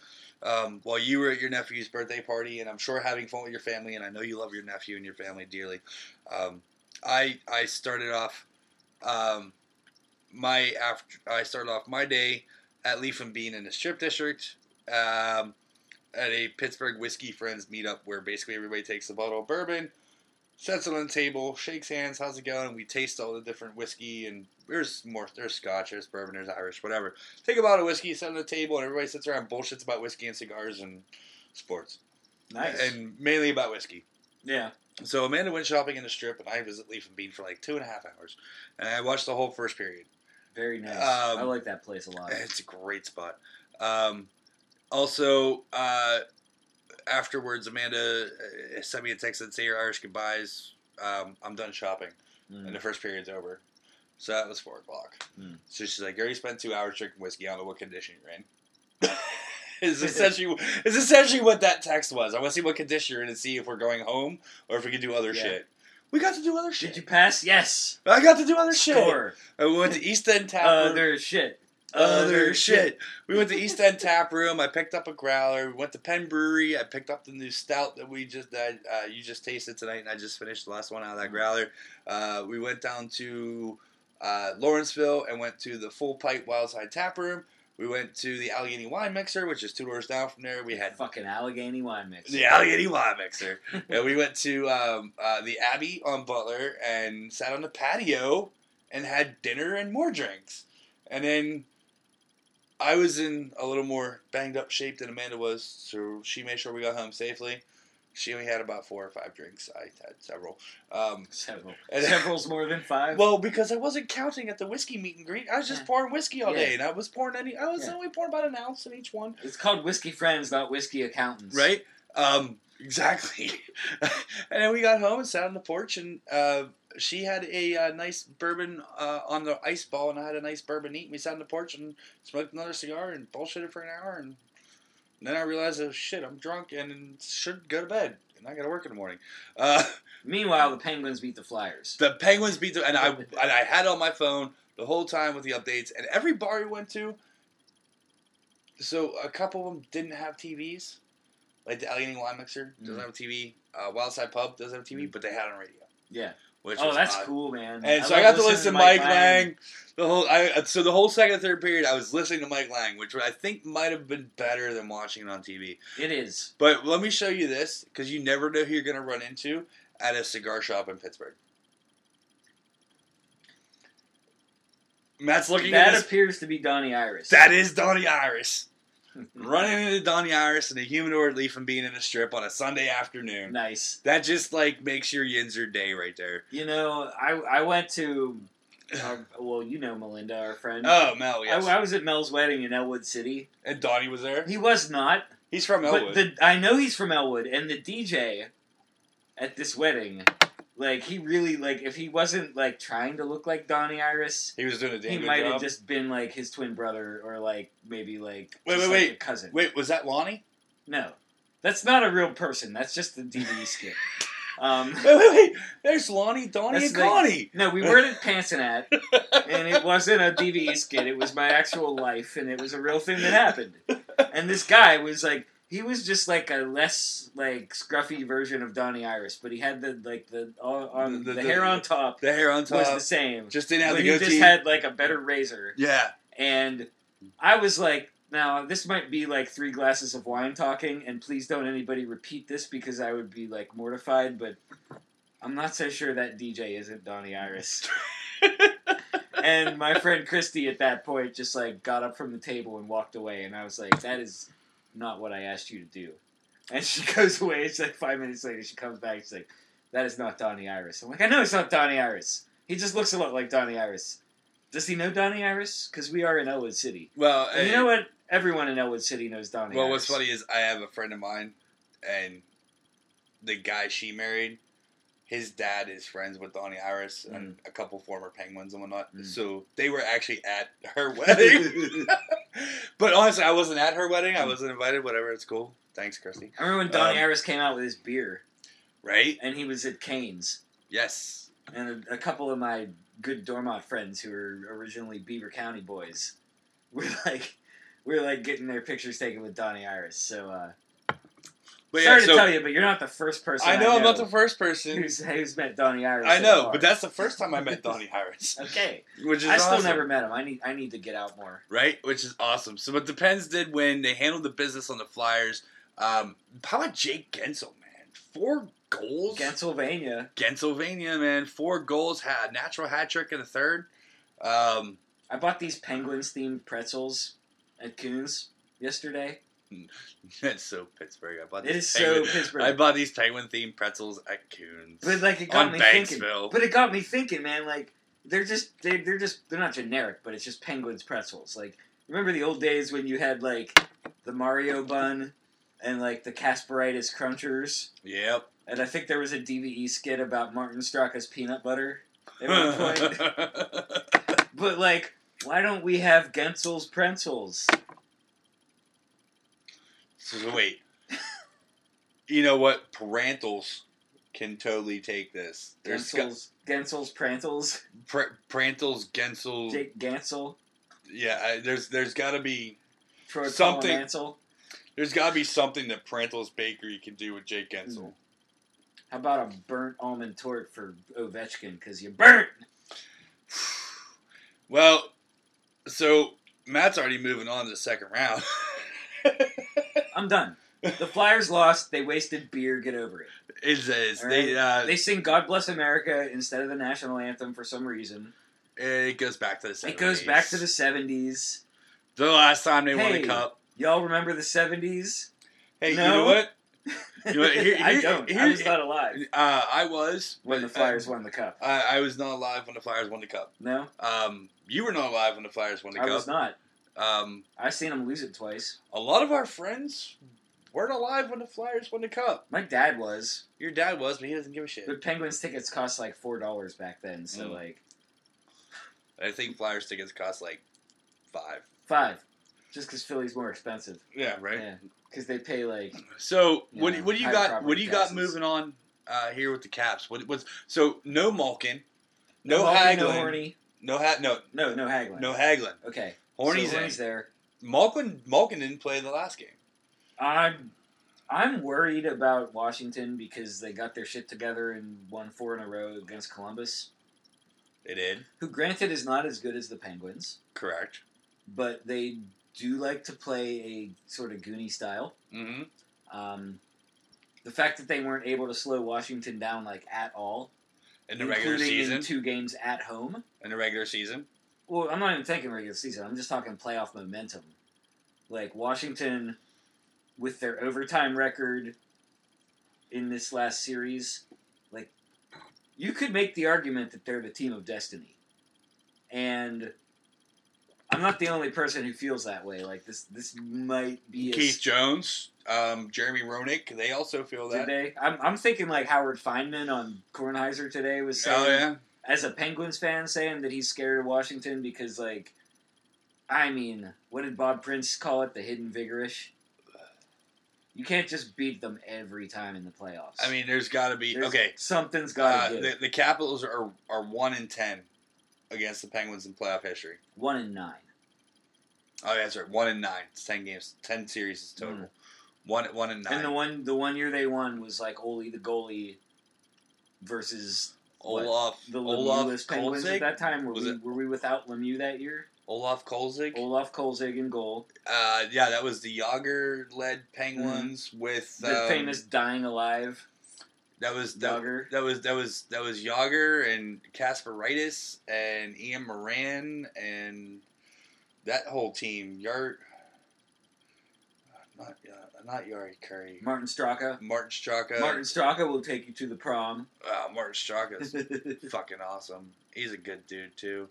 um, while you were at your nephew's birthday party, and I'm sure having fun with your family. And I know you love your nephew and your family dearly. Um, I I started off um, my after. I started off my day at Leaf and Bean in the Strip District. Um, at a Pittsburgh whiskey friends meetup where basically everybody takes a bottle of bourbon, sets it on the table, shakes hands, how's it going? We taste all the different whiskey and there's more there's scotch, there's bourbon, there's Irish, whatever. Take a bottle of whiskey, set it on the table, and everybody sits around bullshits about whiskey and cigars and sports. nice. And mainly about whiskey. yeah. So Amanda went shopping in the strip and I at Leaf and Bean for like two and a half hours. And I watched the whole first period. Very nice. Um, I like that place a lot. It's a great spot. Um, also, uh, afterwards, Amanda uh, sent me a text that say your Irish goodbyes. Um, I'm done shopping, Mm. and the first period's over. So that was four o'clock. Mm. So she's like, "You already spent two hours drinking whiskey. I don't know what condition you're in." is essentially is essentially what that text was. I want to see what condition you're in and see if we're going home or if we can do other Yeah. shit. We got to do other shit. Did you pass? Yes. I got to do other shit. Score. And we went to East End Room Other shit. Other shit. We went to East End Tap Room. I picked up a growler. We went to Penn Brewery. I picked up the new stout that we just that uh, you just tasted tonight, and I just finished the last one out of that growler. Uh, we went down to uh, Lawrenceville and went to the Full Pipe Wildside Tap Room. We went to the Allegheny Wine Mixer, which is two doors down from there. We had Fucking Allegheny wine Mixer. the Allegheny Wine Mixer. and we went to um, uh, the Abbey on Butler and sat on the patio and had dinner and more drinks. And then I was in a little more banged up shape than Amanda was, so she made sure we got home safely. She only had about four or five drinks. I had several. Um, Several. And- Several's more than five. well, because I wasn't counting at the whiskey meet and greet, I was just Yeah. pouring whiskey all Yeah. day, and I was pouring any. I was Yeah. only pouring about an ounce in each one. it's called whiskey friends, not whiskey accountants. Right? Um, exactly. and then we got home and sat on the porch, and uh, she had a uh, nice bourbon uh, on the ice ball, and I had a nice bourbon neat. And we sat on the porch and smoked another cigar and bullshitted for an hour, and then I realized, oh shit, I'm drunk and should go to bed, and I got to work in the morning. Uh, Meanwhile, the Penguins beat the Flyers. the Penguins beat the, and I and I had it on my phone the whole time with the updates, and every bar we went to. So a couple of them didn't have TVs, like the Allegheny Wine Mixer doesn't Mm. have a TV. Uh, Wildside Pub doesn't have a TV, but they had it on radio. Yeah. Which Oh, that's odd. cool, man. And so I got to listen to Mike Lang. The whole I uh, so the whole second and third period I was listening to Mike Lang, which I think might have been better than watching it on TV. It is. But let me show you this because you never know who you're going to run into at a cigar shop in Pittsburgh. Matt's looking that appears to be Donnie Iris. That is Donnie Iris. Running into Donnie Iris and a humidor Leaf and Bean in a strip on a Sunday afternoon. nice. That just like makes your Yinzer day right there. You know, I I went to, our, well, you know Melinda, our friend. Oh, Mel, yes. I, I was at Mel's wedding in Ellwood City. and Donnie was there. He was not, He's from Ellwood. the I know he's from Ellwood, and the DJ at this wedding, like he really like if he wasn't like trying to look like Donnie Iris, he was doing a damn he good might have job. just been like his twin brother or like maybe like Wait, just, wait, like, wait. a cousin. Wait, was that Lonnie? No, that's not a real person. That's just the DVE skit. Um, Wait, wait, wait. There's Lonnie, Donnie, That's and like- Connie. no, we weren't at Pansanat, and it wasn't a DVE skit. It was my actual life, and it was a real thing that happened. And this guy was like, he was just like a less like scruffy version of Donnie Iris, but he had the like the on, The- the, the- hair on top The hair on top was the same, Just didn't have but the he goatee. just had like a better razor. yeah. And I was like, now this might be like three glasses of wine talking, and please don't anybody repeat this because I would be like mortified, but I'm not so sure that DJ isn't Donnie Iris. and my friend Christy at that point just like got up from the table and walked away, and I was like, that is not what I asked you to do. And she goes away. It's like five minutes later. She comes back. She's like, "That is not Donnie Iris." I'm like, "I know it's not Donnie Iris. He just looks a lot like Donnie Iris." Does he know Donnie Iris? Because we are in Ellwood City. Well, And you know what? Everyone in Ellwood City knows Donnie. Well, Iris. what's funny is I have a friend of mine, and the guy she married, his dad is friends with Donnie Iris and a couple former Penguins and whatnot. Mm. So they were actually at her wedding. but honestly, I wasn't at her wedding. I wasn't invited. Whatever, it's cool. Thanks, Christy. I remember when Donnie Um, Iris came out with his beer, Right? and he was at Canes, Yes. and a, a couple of my good Dormont friends who were originally Beaver County boys were like, we were like getting their pictures taken with Donnie Iris. So uh, But sorry yeah, to tell you, but you're not the first person. I know I'm not the first person. who's, who's met Donnie Iris. I know, bar. but that's the first time I met Donnie Iris, okay. which is I still never met him. I need I need to get out more. right? Which is awesome. So, but the Pens did win. They handled the business on the Flyers. Um, how about Jake Guentzel, man? Four goals. Pennsylvania. Pennsylvania, man. Four goals. Had natural hat trick in the third. Um, I bought these Penguins themed pretzels at Kuhn's yesterday. it's so Pittsburgh. I bought It these is so Pittsburgh. I bought these penguin themed pretzels at Kuhn's. But like it got on me thinking. But it got me thinking, man. Like they're just they, they're just they're not generic, but it's just Penguins pretzels. Like remember the old days when you had like the Mario bun and like the Kasparaitis crunchers, Yep. and I think there was a DVE skit about Martin Straka's peanut butter at one point. but like, why don't we have Guentzel's pretzels? So wait. You know what? Prantl's can totally take this. There's Guentzel's Guentzel's Prantl's. Pr- Prantl's, Guentzel. Jake Guentzel. Yeah, I, there's there's got to be Troy Something- there's got to be something that Prantl's Bakery can do with Jake Guentzel. Hmm. How about a burnt almond tort for Ovechkin? Because you burnt. Well, so Matt's already moving on to the second round. I'm done. The Flyers lost. They wasted beer. Get over it. it says All they uh, They sing "God Bless America" instead of the national anthem for some reason. it goes back to the 70s. It goes back to the '70s. the last time they won Hey. the cup. Y'all remember the '70s? Hey, No. you know what? You know what? Here- I don't. I here- was not alive Uh, I was when but, the Flyers won the cup. Uh, I, I was not alive when the Flyers won the cup. No, Um, you were not alive when the Flyers won the I cup. I was not. Um, I seen them lose it twice. a lot of our friends weren't alive when the Flyers won the cup. My dad was, Your dad was, but he doesn't give a shit. but Penguins tickets cost like four dollars back then. So Mm. like I think Flyers tickets cost like five. five, just because Philly's more expensive. Yeah, right. Yeah, because they pay like So what? Yeah, what do you got? What do you got taxes. moving on uh, here with the Caps? What was so no Malkin, no, Malkin, Hagelin, no Horny, no ha- no no no Hagelin. no Hagelin. Okay, Horny's so in. There. Malkin Malkin didn't play the last game. I'm I'm worried about Washington because they got their shit together and won four in a row against Columbus, They did who granted is not as good as the Penguins, correct. but they do like to play a sort of Goonie style. Mm-hmm. Um, the fact that they weren't able to slow Washington down like at all, In the regular season, two games at home. in the regular season, Well, I'm not even thinking regular season. I'm just talking playoff momentum. Like Washington, with their overtime record in this last series, like you could make the argument that they're the team of destiny, and I'm not the only person who feels that way. Like this, this might be a, Keith Jones, um, Jeremy Roenick, they also feel that. they? I'm, I'm thinking like Howard Fineman on Kornheiser today was saying, Oh yeah, as a Penguins fan, saying that he's scared of Washington because, like, I mean, what did Bob Prince call it? The hidden vigorish. You can't just beat them every time in the playoffs. I mean, there's got to be There's- okay. something's got Uh, to give. the, the Capitals are are one in ten against the Penguins in playoff history. One in nine. Oh, yeah, that's right. One in nine. It's ten games, ten series is total. One one in nine. Mm. And the one the one year they won was like Ole the goalie versus? Olaf the Olaf Penguins at Kolzig. that time. Were Was we, it- were we without Lemieux that year? Olaf Kolzig. Olaf Kolzig in goal. Uh, yeah, that was the Jagr led Penguins with The um, famous dying alive That was that, Jagr. that was that was that was Jagr and Kasparaitis and Ian Moran and that whole team. Yar not uh, not Yari Curry. Martin Straka. Martin Straka. Martin Straka will take you to the prom. Uh, Martin Straka's fucking awesome. He's a good dude too.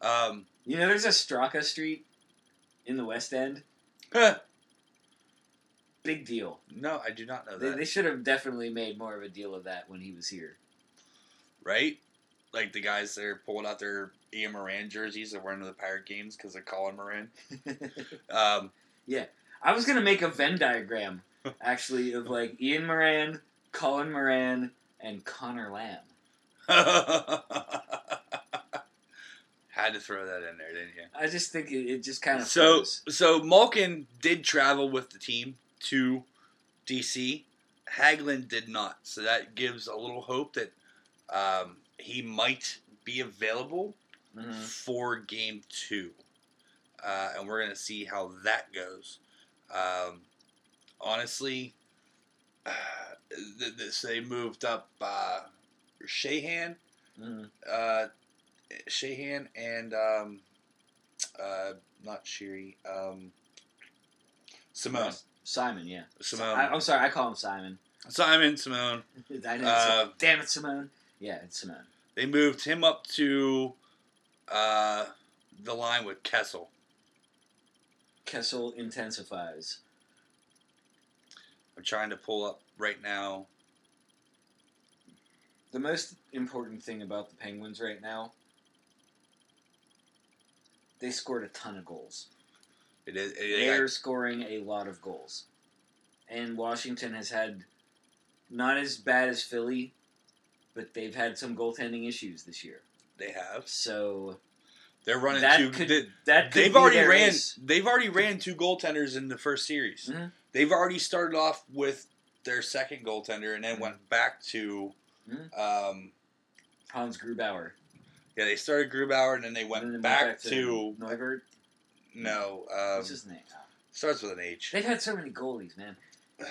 Um, you know, there's a Straka Street in the West End. Big deal. No, I do not know They, that. they should have definitely made more of a deal of that when he was here. right? Like the guys that are pulling out their Ian Moran jerseys that were wearing the Pirate games because they're Colin Moran. Um, I was gonna make a Venn diagram actually of like Ian Moran, Colin Moran, and Connor Lamb. had to throw that in there, didn't you? I just think it, it just kind of So, flows. so Malkin did travel with the team to DC. Hagelin did not, so that gives a little hope that um, he might be available Mhm. for Game Two, uh, and we're gonna see how that goes. Um, honestly, uh, th- th- so they moved up uh, Sheahan, Mhm. uh, Sheahan, and um, uh, not Shiri, um, Simone, Simon, yeah. Simone, I, I'm sorry, I call him Simon. Simon, Simone. I know. Uh, damn it, Simone. Yeah, it's Simone. They moved him up to uh, the line with Kessel. Kessel intensifies. I'm trying to pull up right now. The most important thing about the Penguins right now, they scored a ton of goals. It is. They They're got, scoring a lot of goals. And Washington has had not as bad as Philly, but they've had some goaltending issues this year. they have. So They're running that two. could, they, that they've already ran. They've already ran two goaltenders in the first series. Mhm. They've already started off with their second goaltender and then Mhm. went back to. Mhm. Um, Hans Grubauer. yeah, they started Grubauer and then they went then back, to, Neuvert. no. Um, What's his name? starts with an H. They've had so many goalies, man.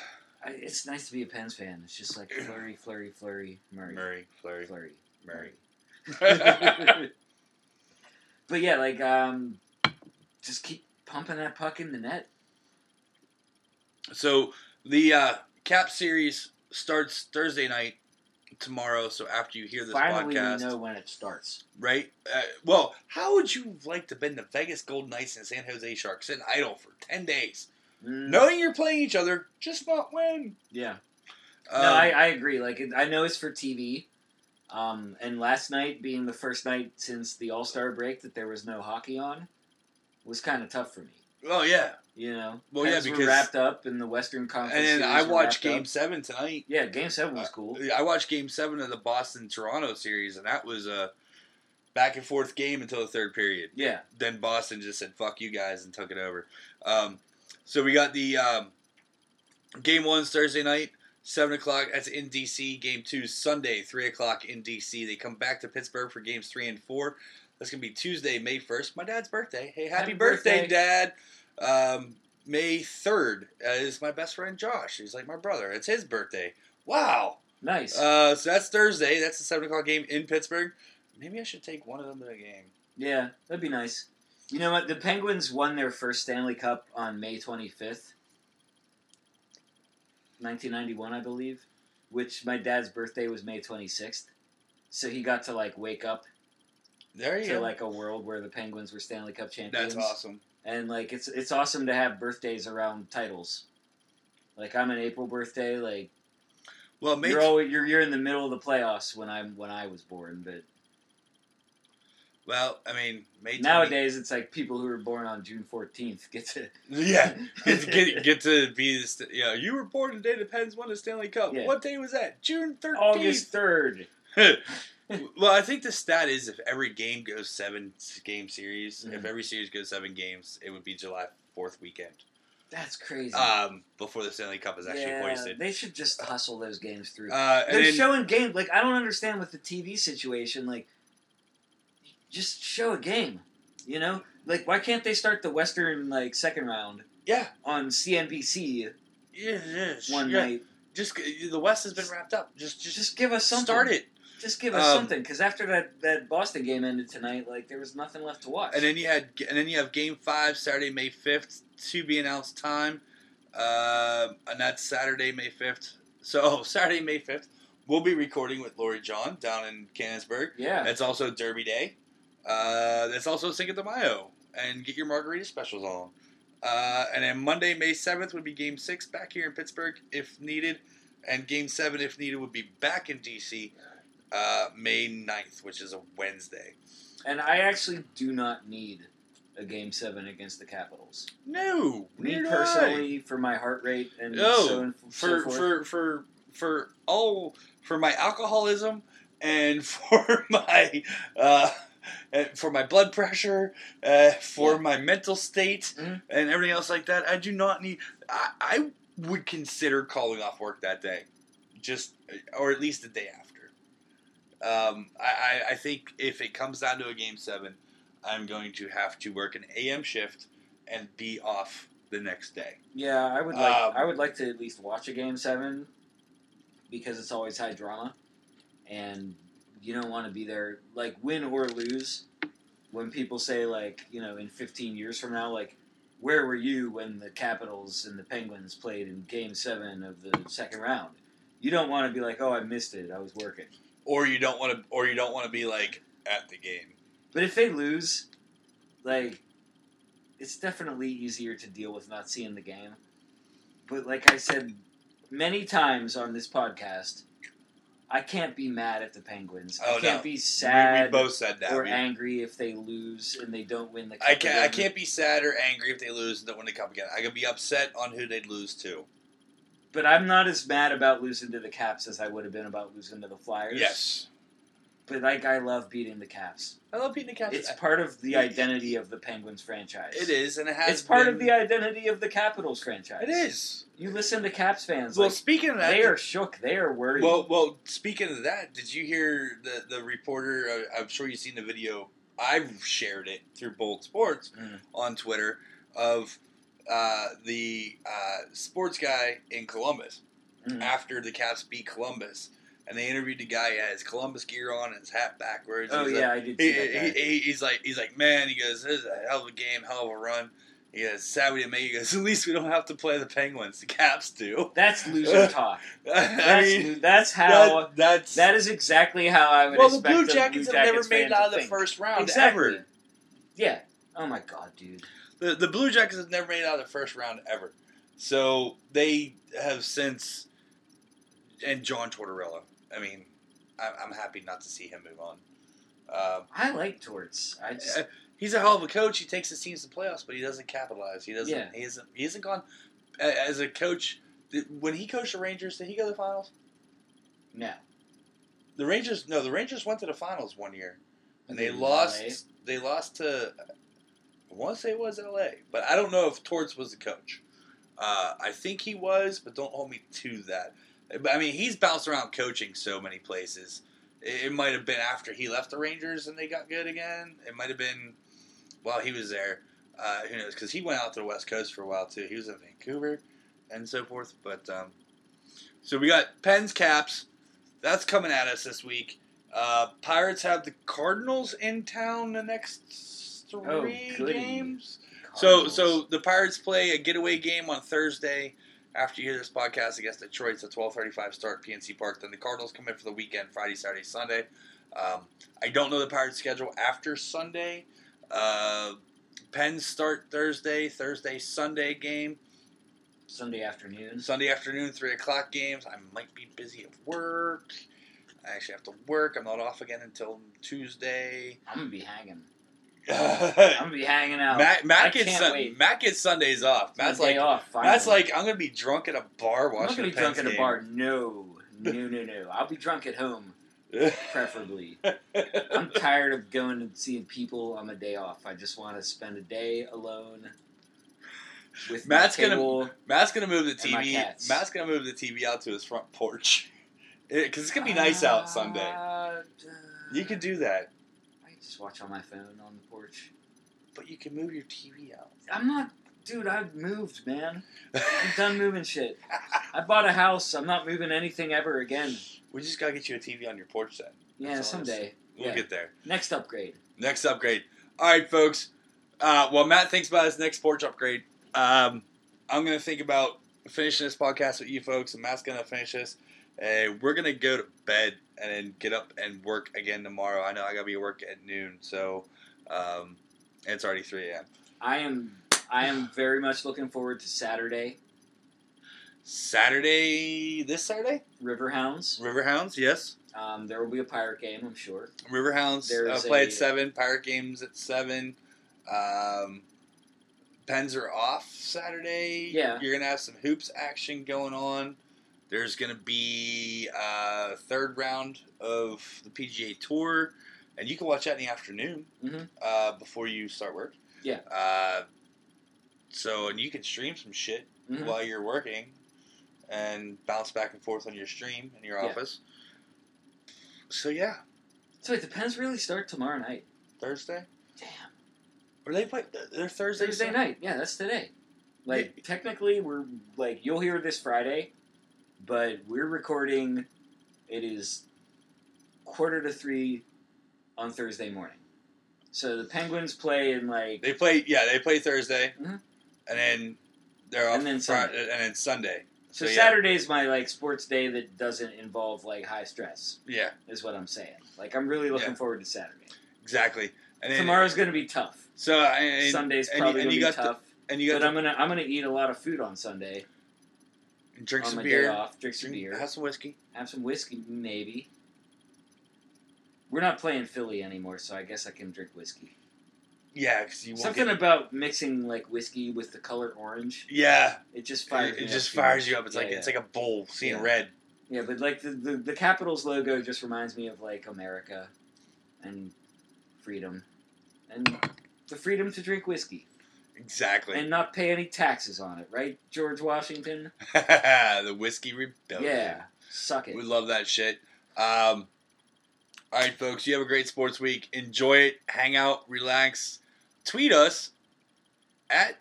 I, it's nice to be a Pens fan. It's just like Fleury, Fleury, Fleury, Murray, Murray, Fleury, Fleury, Murray. but yeah, like um, just keep pumping that puck in the net. So the uh, Cap series starts Thursday night tomorrow. So after you hear this Finally, podcast, know when it starts. right? Uh, well, how would you like to been the Vegas Golden Knights and San Jose Sharks sitting idle for ten days, Mm, knowing you're playing each other, just not win? Yeah. Um, no, I, I agree. Like I know it's for TV. Um, and last night being the first night since the All Star break that there was no hockey on was kind of tough for me. oh yeah, You know, Well, yeah, Pens were because- wrapped up in the Western Conference. and then I watched Game up. Seven tonight. Yeah, Game Seven was Uh, cool. I watched Game Seven of the Boston Toronto series, and that was a back and forth game until the third period. Yeah, then Boston just said "fuck you guys" and took it over. Um, so we got the um, game One Thursday night, seven o'clock. That's in DC. Game two Sunday, three o'clock in DC. They come back to Pittsburgh for games three and four. That's gonna be Tuesday, May first. My dad's birthday. Hey, happy, Happy birthday, birthday. Dad! Um, May third uh, is my best friend Josh. He's like my brother. It's his birthday. Wow. nice. Uh, so that's Thursday. That's the seven o'clock game in Pittsburgh. Maybe I should take one of them to the game. yeah, that'd be nice. You know what? The Penguins won their first Stanley Cup on May twenty fifth, nineteen ninety one, I believe. Which my dad's birthday was May twenty sixth, so he got to like wake up There you to go. like a world where the Penguins were Stanley Cup champions. That's awesome. and like it's it's awesome to have birthdays around titles. Like I'm an April birthday. Like Well, May you're always, you're you're in the middle of the playoffs when I'm when I was born. But well, I mean, May 20, nowadays it's like people who were born on June 14th get to yeah, get to, get, get to be this. Yeah, you were born the day the Pens won the Stanley Cup. Yeah. What day was that? June thirteenth. August 3rd. well, I think the stat is if every game goes seven game series, if Mhm. every series goes seven games, it would be July Fourth weekend. That's crazy. Um, before the Stanley Cup is actually yeah, hoisted. they should just hustle those games through. Uh, They're then, showing games like I don't understand with the TV situation. Like, just show a game. You know, like why can't they start the Western like second round yeah, on CNBC yeah, yeah, one yeah. night? Just the West has been wrapped up. Just, just, Just give us something. start it. Just give us Um, something, because after that, that Boston game ended tonight, like there was nothing left to watch. And then you had, and then you have Game Five Saturday, May fifth, to be announced time. Um, and that's Saturday, May 5th. So, oh, Saturday, May 5th, we'll be recording with Lori John down in Canonsburg. Yeah. It's also Derby Day. Uh, it's also Cinco de Mayo. And get your margarita specials on. Uh, and then Monday, May 7th would be Game 6 back here in Pittsburgh if needed. And Game 7, if needed, would be back in D.C. Uh, May 9th, which is a Wednesday. And I actually do not need a game seven against the Capitals. No, Me do I. personally, for my heart rate and No, so and f- so for for for for all for my alcoholism and for my uh, for my blood pressure, uh, for Yeah. my mental state, Mhm. and everything else like that. I do not need. I, I would consider calling off work that day, just or at least the day after. Um, I, I I think if it comes down to a game seven, I'm going to have to work an AM shift and be off the next day. Yeah, I would like Um, I would like to at least watch a game seven because it's always high drama, and you don't want to be there like win or lose. When people say like you know in 15 years from now like where were you when the Capitals and the Penguins played in Game Seven of the second round? You don't want to be like oh I missed it I was working. or you don't want to, or you don't want to be like at the game. But if they lose, like, it's definitely easier to deal with not seeing the game. But like I said many times on this podcast, I can't be mad at the Penguins. Oh, I can't no. be We, we both said that. or We- angry if they lose and they don't win the cup. I can't. I can't be sad or angry if they lose and don't win the cup again. I can be upset on who they'd lose to. But I'm not as mad about losing to the Caps as I would have been about losing to the Flyers. Yes, But like I love beating the Caps. I love beating the Caps. It's part of the identity of the Penguins franchise. It is, and it has. It's part been- of the identity of the Capitals franchise. It is. You listen to Caps fans. Well, like, speaking of that, they are shook. They are worried. Well, well. Speaking of that, did you hear the the reporter? Uh, I'm sure you've seen the video. I've shared it through Bold Sports Mm. on Twitter of uh, the uh, sports guy in Columbus Mm. after the Caps beat Columbus, and they interviewed the guy. He had his Columbus gear on and his hat backwards. oh He's yeah, like, I did he, he, he- he's like he's like man. He goes, "This is a hell of a game, hell of a run." He goes, "Sad we didn't make." it." He goes, "At least we don't have to play the Penguins. The Caps do." That's loser talk. I That's, mean, that's how. that, that's that is exactly how I would well, the Blue the Jackets Blue have never Jackets made it out of the think. first round Exactly. ever. Yeah. Oh my god, dude. The the Blue Jackets have never made it out of the first round ever. So they have since, and John Tortorella. I mean, I, I'm happy not to see him move on. Um, I like Torts. I just Uh, he's a hell of a coach. He takes his teams to playoffs, but he doesn't capitalize. He doesn't. Yeah. He isn't. He hasn't gone as a coach. When he coached the Rangers, did he go to the finals? no. The Rangers. No, the Rangers went to the finals one year, and they In lost. LA? They lost to. I want to say it was L.A., but I don't know if Torts was the coach. Uh, I think he was, but don't hold me to that. I mean, he's bounced around coaching so many places. It, might have been after he left the Rangers and they got good again. It might have been while he was there. Uh, who knows? Because he went out to the West Coast for a while too. He was in Vancouver and so forth. But um, so we got Pens Caps. That's coming at us this week. Uh, Pirates have the Cardinals in town the next three goody. games. So, so the Pirates play a getaway game on Thursday. After you hear this podcast against Detroit, it's a twelve thirty-five start PNC Park. Then the Cardinals come in for the weekend, Friday, Saturday, Sunday. Um, I don't know the Pirates' schedule after Sunday. Uh, Pens start Thursday, Thursday, Sunday game, Sunday afternoon. Sunday afternoon, three o'clock games. I might be busy at work. I actually have to work. I'm not off again until Tuesday. I'm gonna be hanging. Matt, I'm gonna be hanging out. I Matt gets Sun-. Matt gets Sundays off. Matt's like off. Finally. Matt's like I'm gonna be drunk at a bar I'm not gonna be drunk Pens at a bar. No, no, no, no. I'll be drunk at home, preferably. I'm tired of going and seeing people on my day off. I just want to spend a day alone. With Matt's gonna- Matt's gonna move the TV. Matt's gonna move the TV out to his front porch because it's gonna be nice out Sunday. Uh, You could do that, just watch on my phone on the porch. but you can move your TV out. I'm not, dude. I've moved, man. I'm done moving shit. I bought a house. I'm not moving anything ever again. we just gotta get you a TV on your porch set. Yeah, That's all it is. someday. We'll Yeah. get there. Next upgrade. Next upgrade. All right, folks. Uh, while Matt thinks about his next porch upgrade, um, I'm gonna think about finishing this podcast with you folks, and Matt's gonna finish this. And we're gonna go to bed and then get up and work again tomorrow. I know I gotta be at work at noon, so um, it's already 3 a.m. I am I am very much looking forward to Saturday. Saturday, this Saturday, Riverhounds. Riverhounds, yes. Um, there will be a pirate game, I'm sure. Riverhounds uh, play a- at seven. Pirate games at seven. Um, pens are off Saturday. Yeah. you're gonna have some hoops action going on. There's gonna be a third round of the PGA Tour, and you can watch that in the afternoon Mhm. uh, before you start work. Yeah. Uh, so and you can stream some shit Mhm. while you're working, and bounce back and forth on your stream in your Yeah. office. So yeah, So wait, the Pens really start tomorrow night. Thursday. Damn. Or they play? They're Thursday. Thursday night. Yeah, that's today. Like technically, we're like you'll hear this Friday, but we're recording. It is quarter to three on Thursday morning. So the Penguins play in like They play. Yeah, they play Thursday, Mhm. and then they're off And then Sunday. and then Sunday. so yeah. Saturday's my like sports day that doesn't involve like high stress. Yeah, Is what I'm saying. Like I'm really looking Yeah. forward to Saturday. exactly. And then Tomorrow's gonna be tough. So and, Sunday's probably gonna be got the- tough. and you got But to I'm gonna I'm gonna eat a lot of food on Sunday. Drink some beer, day off, drink some beer, have some whiskey. have some whiskey, maybe. We're not playing Philly anymore, so I guess I can drink whiskey. Yeah, because you Something get, about mixing like whiskey with the color orange, yeah. it just fires. It, it just fires you up. It's Yeah, like yeah. it's like a bull seeing Yeah. red. yeah, but like the, the the Capitals logo just reminds me of like America and freedom and the freedom to drink whiskey Exactly. and not pay any taxes on it, right, George Washington? the whiskey rebellion. Yeah, suck it. We love that shit. Um, all right, folks, you have a great sports week. Enjoy it. Hang out, relax. Tweet us at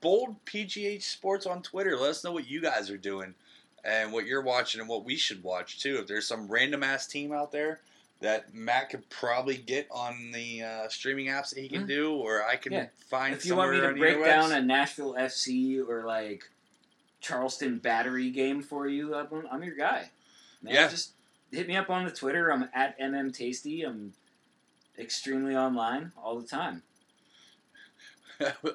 Bold PGH Sports on Twitter. Let us know what you guys are doing and what you're watching and what we should watch too. If there's some random ass team out there that Matt could probably get on the uh, streaming apps that he can Mhm. do, or I can Yeah. find. if you want me to break down a Nashville FC or like Charleston Battery game for you, I'm, I'm your guy. Man, Yeah. just hit me up on the Twitter. I'm at mmtasty. I'm extremely online all the time.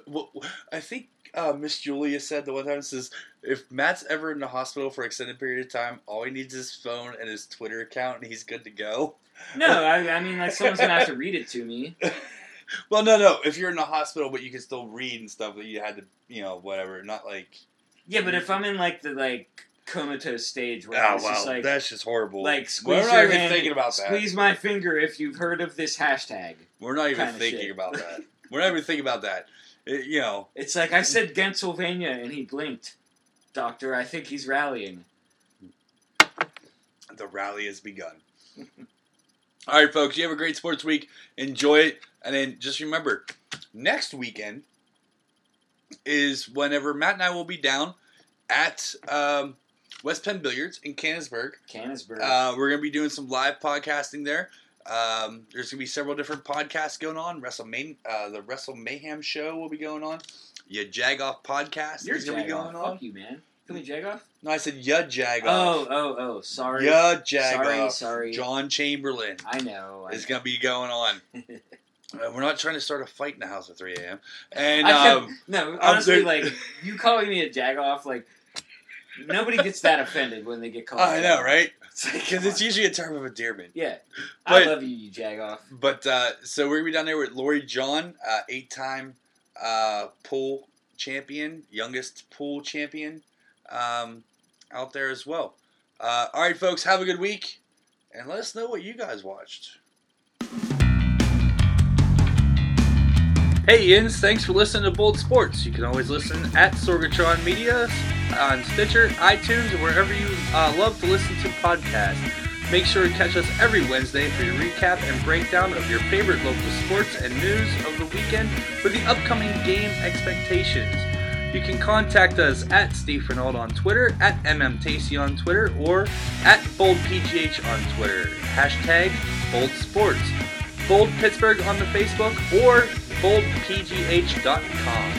Well, I think uh, Miss Julia said the one time says if Matt's ever in the hospital for an extended period of time, all he needs is his phone and his Twitter account, and he's good to go. No, I, I mean like someone's gonna have to read it to me. Well, no, no. If you're in the hospital, but you can still read and stuff, that you had to, you know, whatever. Not like, Yeah, but if I'm in like the like comatose stage where oh it's wow, just like that's just horrible. like squeeze We're not your even hand, thinking about that. squeeze my finger if you've heard of this hashtag. We're not even thinking shit. about that. We're not even thinking about that. It- you know, It's like I said Pennsylvania and he blinked. Doctor, I think he's rallying. the rally has begun. All right, folks, you have a great sports week. Enjoy it. And then just remember, next weekend is whenever Matt and I will be down at um, West Penn Billiards in Canonsburg. Cannesburg. Uh, we're going to be doing some live podcasting there. Um, there's going to be several different podcasts going on. Wrestle Main, uh, the Wrestle Mayhem show will be going on. Yeah, Jagoff podcast You're is going to be going on. Fuck you, man. Call me Jagoff? No, I said yeah, Jagoff. Oh, oh, oh. Sorry. yeah, Jagoff. Sorry, sorry. John Chamberlain. I know. I is going to be going on. Uh, we're not trying to start a fight in the house at 3 a.m. And kept- um, no, honestly, like you calling me a Jagoff, like nobody gets that offended when they get called. I know, right? It's Because come it's usually a term of endearment. yeah. But- I love you, you Jagoff. But uh, so we're gonna be down there with Lori John, uh, eight-time uh, pool champion, youngest pool champion, um, out there as well. Uh, all right, folks, have a good week, and let us know what you guys watched. Hey, Yins, thanks for listening to Bold Sports. You can always listen at Sorgatron Media on Stitcher, iTunes, or wherever you uh, love to listen to podcasts. Make sure to catch us every Wednesday for your recap and breakdown of your favorite local sports and news of the weekend with the upcoming game expectations. You can contact us at Steve Renault on Twitter, at MMTasty on Twitter, or at BoldPGH on Twitter. Hashtag Bold Sports. Bold Pittsburgh on the Facebook or boldpgh.com.